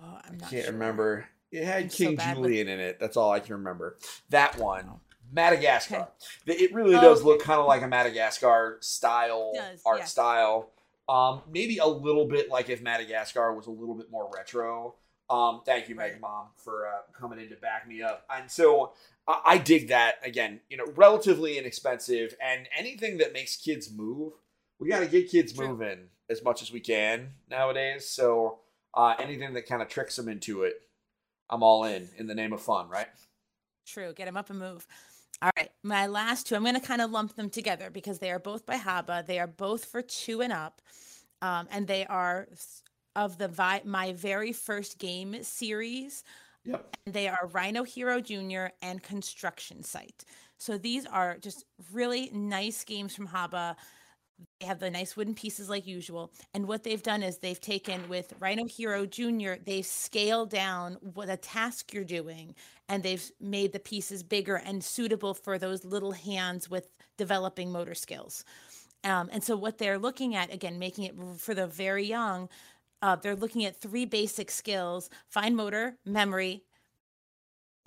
Oh, I'm not can't sure. remember. It had I'm so King with- Julian in it. That's all I can remember. That one, Madagascar. Okay. It really Oh, does okay. look kind of like a Madagascar style does, art style. Um, maybe a little bit like if Madagascar was a little bit more retro. Um, thank you. Megamom, for uh, coming in to back me up. And so I, I dig that. Again, you know, relatively inexpensive, and anything that makes kids move, we got to get kids moving as much as we can nowadays. So uh, anything that kind of tricks them into it, I'm all in in the name of fun, right? True. Get them up and move. All right. My last two, I'm going to kind of lump them together because they are both by HABA. They are both for two and up. Um, and they are of the vi- my very first game series. Yep. And they are Rhino Hero Jr. and Construction Site. So these are just really nice games from HABA. They have the nice wooden pieces like usual. And what they've done is they've taken with Rhino Hero Jr., they've scaled down what a task you're doing and they've made the pieces bigger and suitable for those little hands with developing motor skills. Um, and so what they're looking at, again, making it for the very young, uh, they're looking at three basic skills fine motor, memory,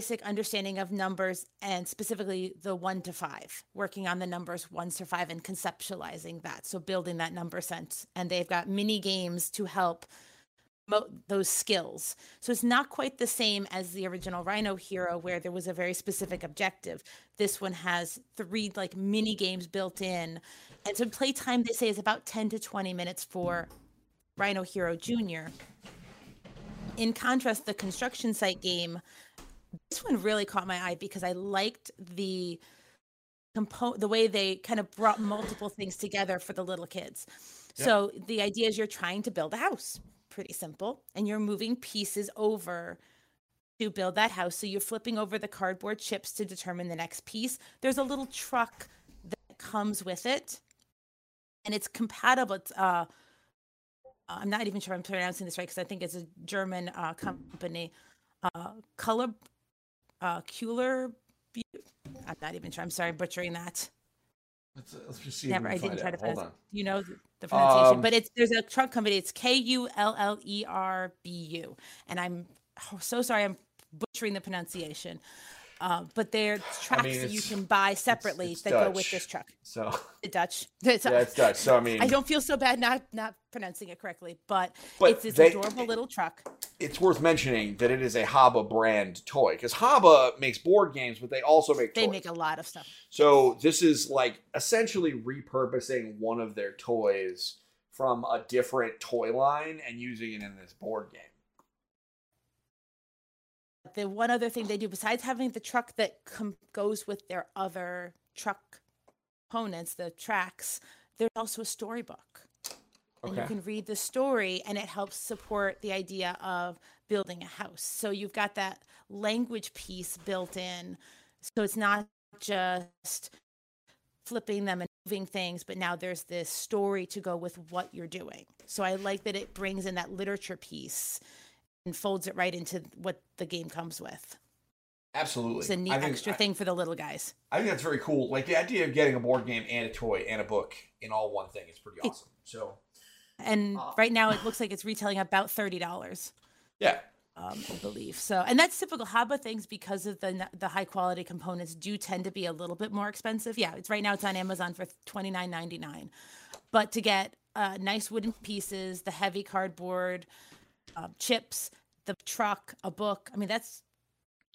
basic understanding of numbers, and specifically the one to five, working on the numbers one to five and conceptualizing that. So building that number sense. And they've got mini games to help those skills. So it's not quite the same as the original Rhino Hero, where there was a very specific objective. This one has three like mini games built in. And so playtime, they say, is about 10 to 20 minutes for Rhino Hero Jr. In contrast, the construction site game, this one really caught my eye because I liked the compo- the way they kind of brought multiple things together for the little kids. Yep. So the idea is you're trying to build a house, pretty simple, and you're moving pieces over to build that house. So you're flipping over the cardboard chips to determine the next piece. There's a little truck that comes with it, and it's compatible. It's, uh, I'm not even sure I'm pronouncing this right because I think it's a German uh, company. Uh, color, uh, Kuler. I'm not even sure. I'm sorry, butchering that. Let's, let's just see. Never. I didn't try to out. Hold pronounce. on. You know the, the pronunciation, Um, but it's there's a truck company. It's K U L L E R B U, and I'm oh, so sorry. I'm butchering the pronunciation. Uh, but they're tracks mean, that you can buy separately it's that go with this truck. So The Dutch. It's, yeah, it's Dutch. So I mean, I don't feel so bad not not pronouncing it correctly, but, But it's this they- adorable little truck. it's worth mentioning that it is a HABA brand toy because HABA makes board games, but they also make They toys. make a lot of stuff. So this is like essentially repurposing one of their toys from a different toy line and using it in this board game. The one other thing they do besides having the truck that com- goes with their other truck components, the tracks, there's also a storybook. and you can read the story and it helps support the idea of building a house. So you've got that language piece built in. So it's not just flipping them and moving things but now there's this story to go with what you're doing. So i like that it brings in that literature piece and folds it right into what the game comes with Absolutely. it's a neat think, extra I, thing for the little guys I think that's very cool. Like the idea of getting a board game and a toy and a book in all one thing is pretty awesome. So and Ah. right now it looks like it's retailing about $30 yeah, um, I believe. So, and that's typical HABA things because of the the high quality components do tend to be a little bit more expensive. Yeah, it's right now it's on Amazon for twenty nine ninety nine, but to get uh, nice wooden pieces, the heavy cardboard, uh, chips, the truck, a book. I mean, that's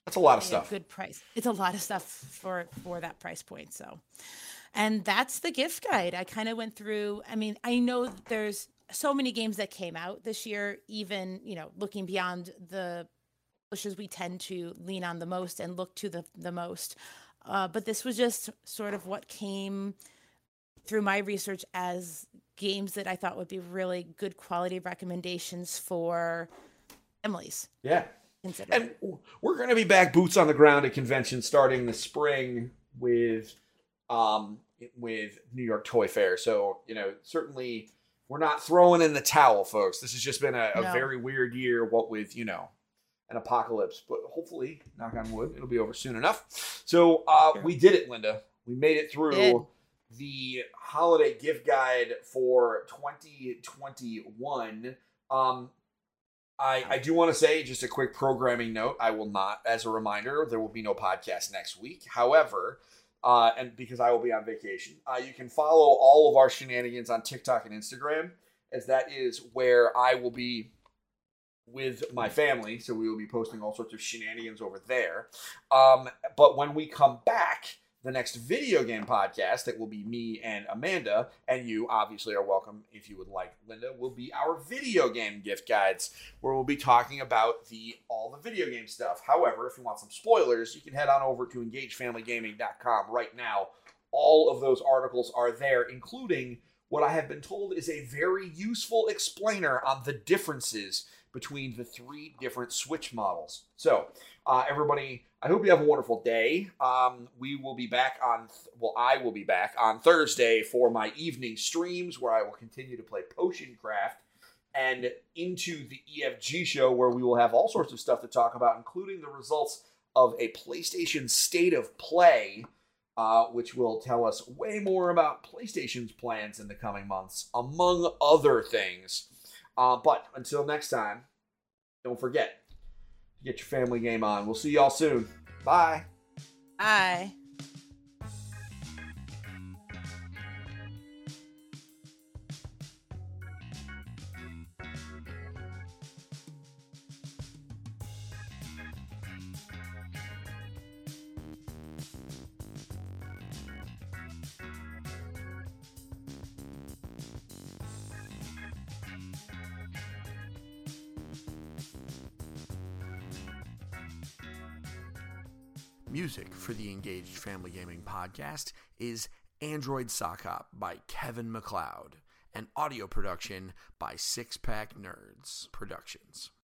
that's a lot of stuff. good price. It's a lot of stuff for for that price point. So, And that's the gift guide. I kind of went through, I mean, I know there's so many games that came out this year, even, you know, looking beyond the publishers we tend to lean on the most and look to the, the most. Uh, but this was just sort of what came through my research as games that I thought would be really good quality recommendations for families. Yeah. Consider. And we're going to be back boots on the ground at convention starting the spring with um with New York Toy Fair. So, you know, certainly we're not throwing in the towel, folks. This has just been a, a No. very weird year, what with, you know, an apocalypse. But hopefully, knock on wood, it'll be over soon enough. So uh, Sure. we did it, Linda. We made it through. The holiday gift guide for 2021. Um, I, I do want to say just a quick programming note. I will not, as a reminder, there will be no podcast next week. However, uh, and because I will be on vacation, uh, you can follow all of our shenanigans on TikTok and Instagram, as that is where I will be with my family. So we will be posting all sorts of shenanigans over there. Um, but when we come back, the next video game podcast that will be me and Amanda, and you obviously are welcome if you would like, Linda, will be our video game gift guides, where we'll be talking about the all the video game stuff. However, if you want some spoilers, you can head on over to engagefamilygaming.com right now. All of those articles are there, including what I have been told is a very useful explainer on the differences between the three different Switch models. So, uh, everybody, I hope you have a wonderful day. Um, we will be back on, well, I will be back on Thursday for my evening streams where I will continue to play Potion Craft and into the EFG show where we will have all sorts of stuff to talk about, including the results of a PlayStation State of Play, uh, which will tell us way more about PlayStation's plans in the coming months, among other things. Uh, but until next time, don't forget to get your family game on. We'll see y'all soon. Bye. Bye. Gaming podcast is Android Sock Hop by Kevin MacLeod and audio production by Six Pack Nerds Productions.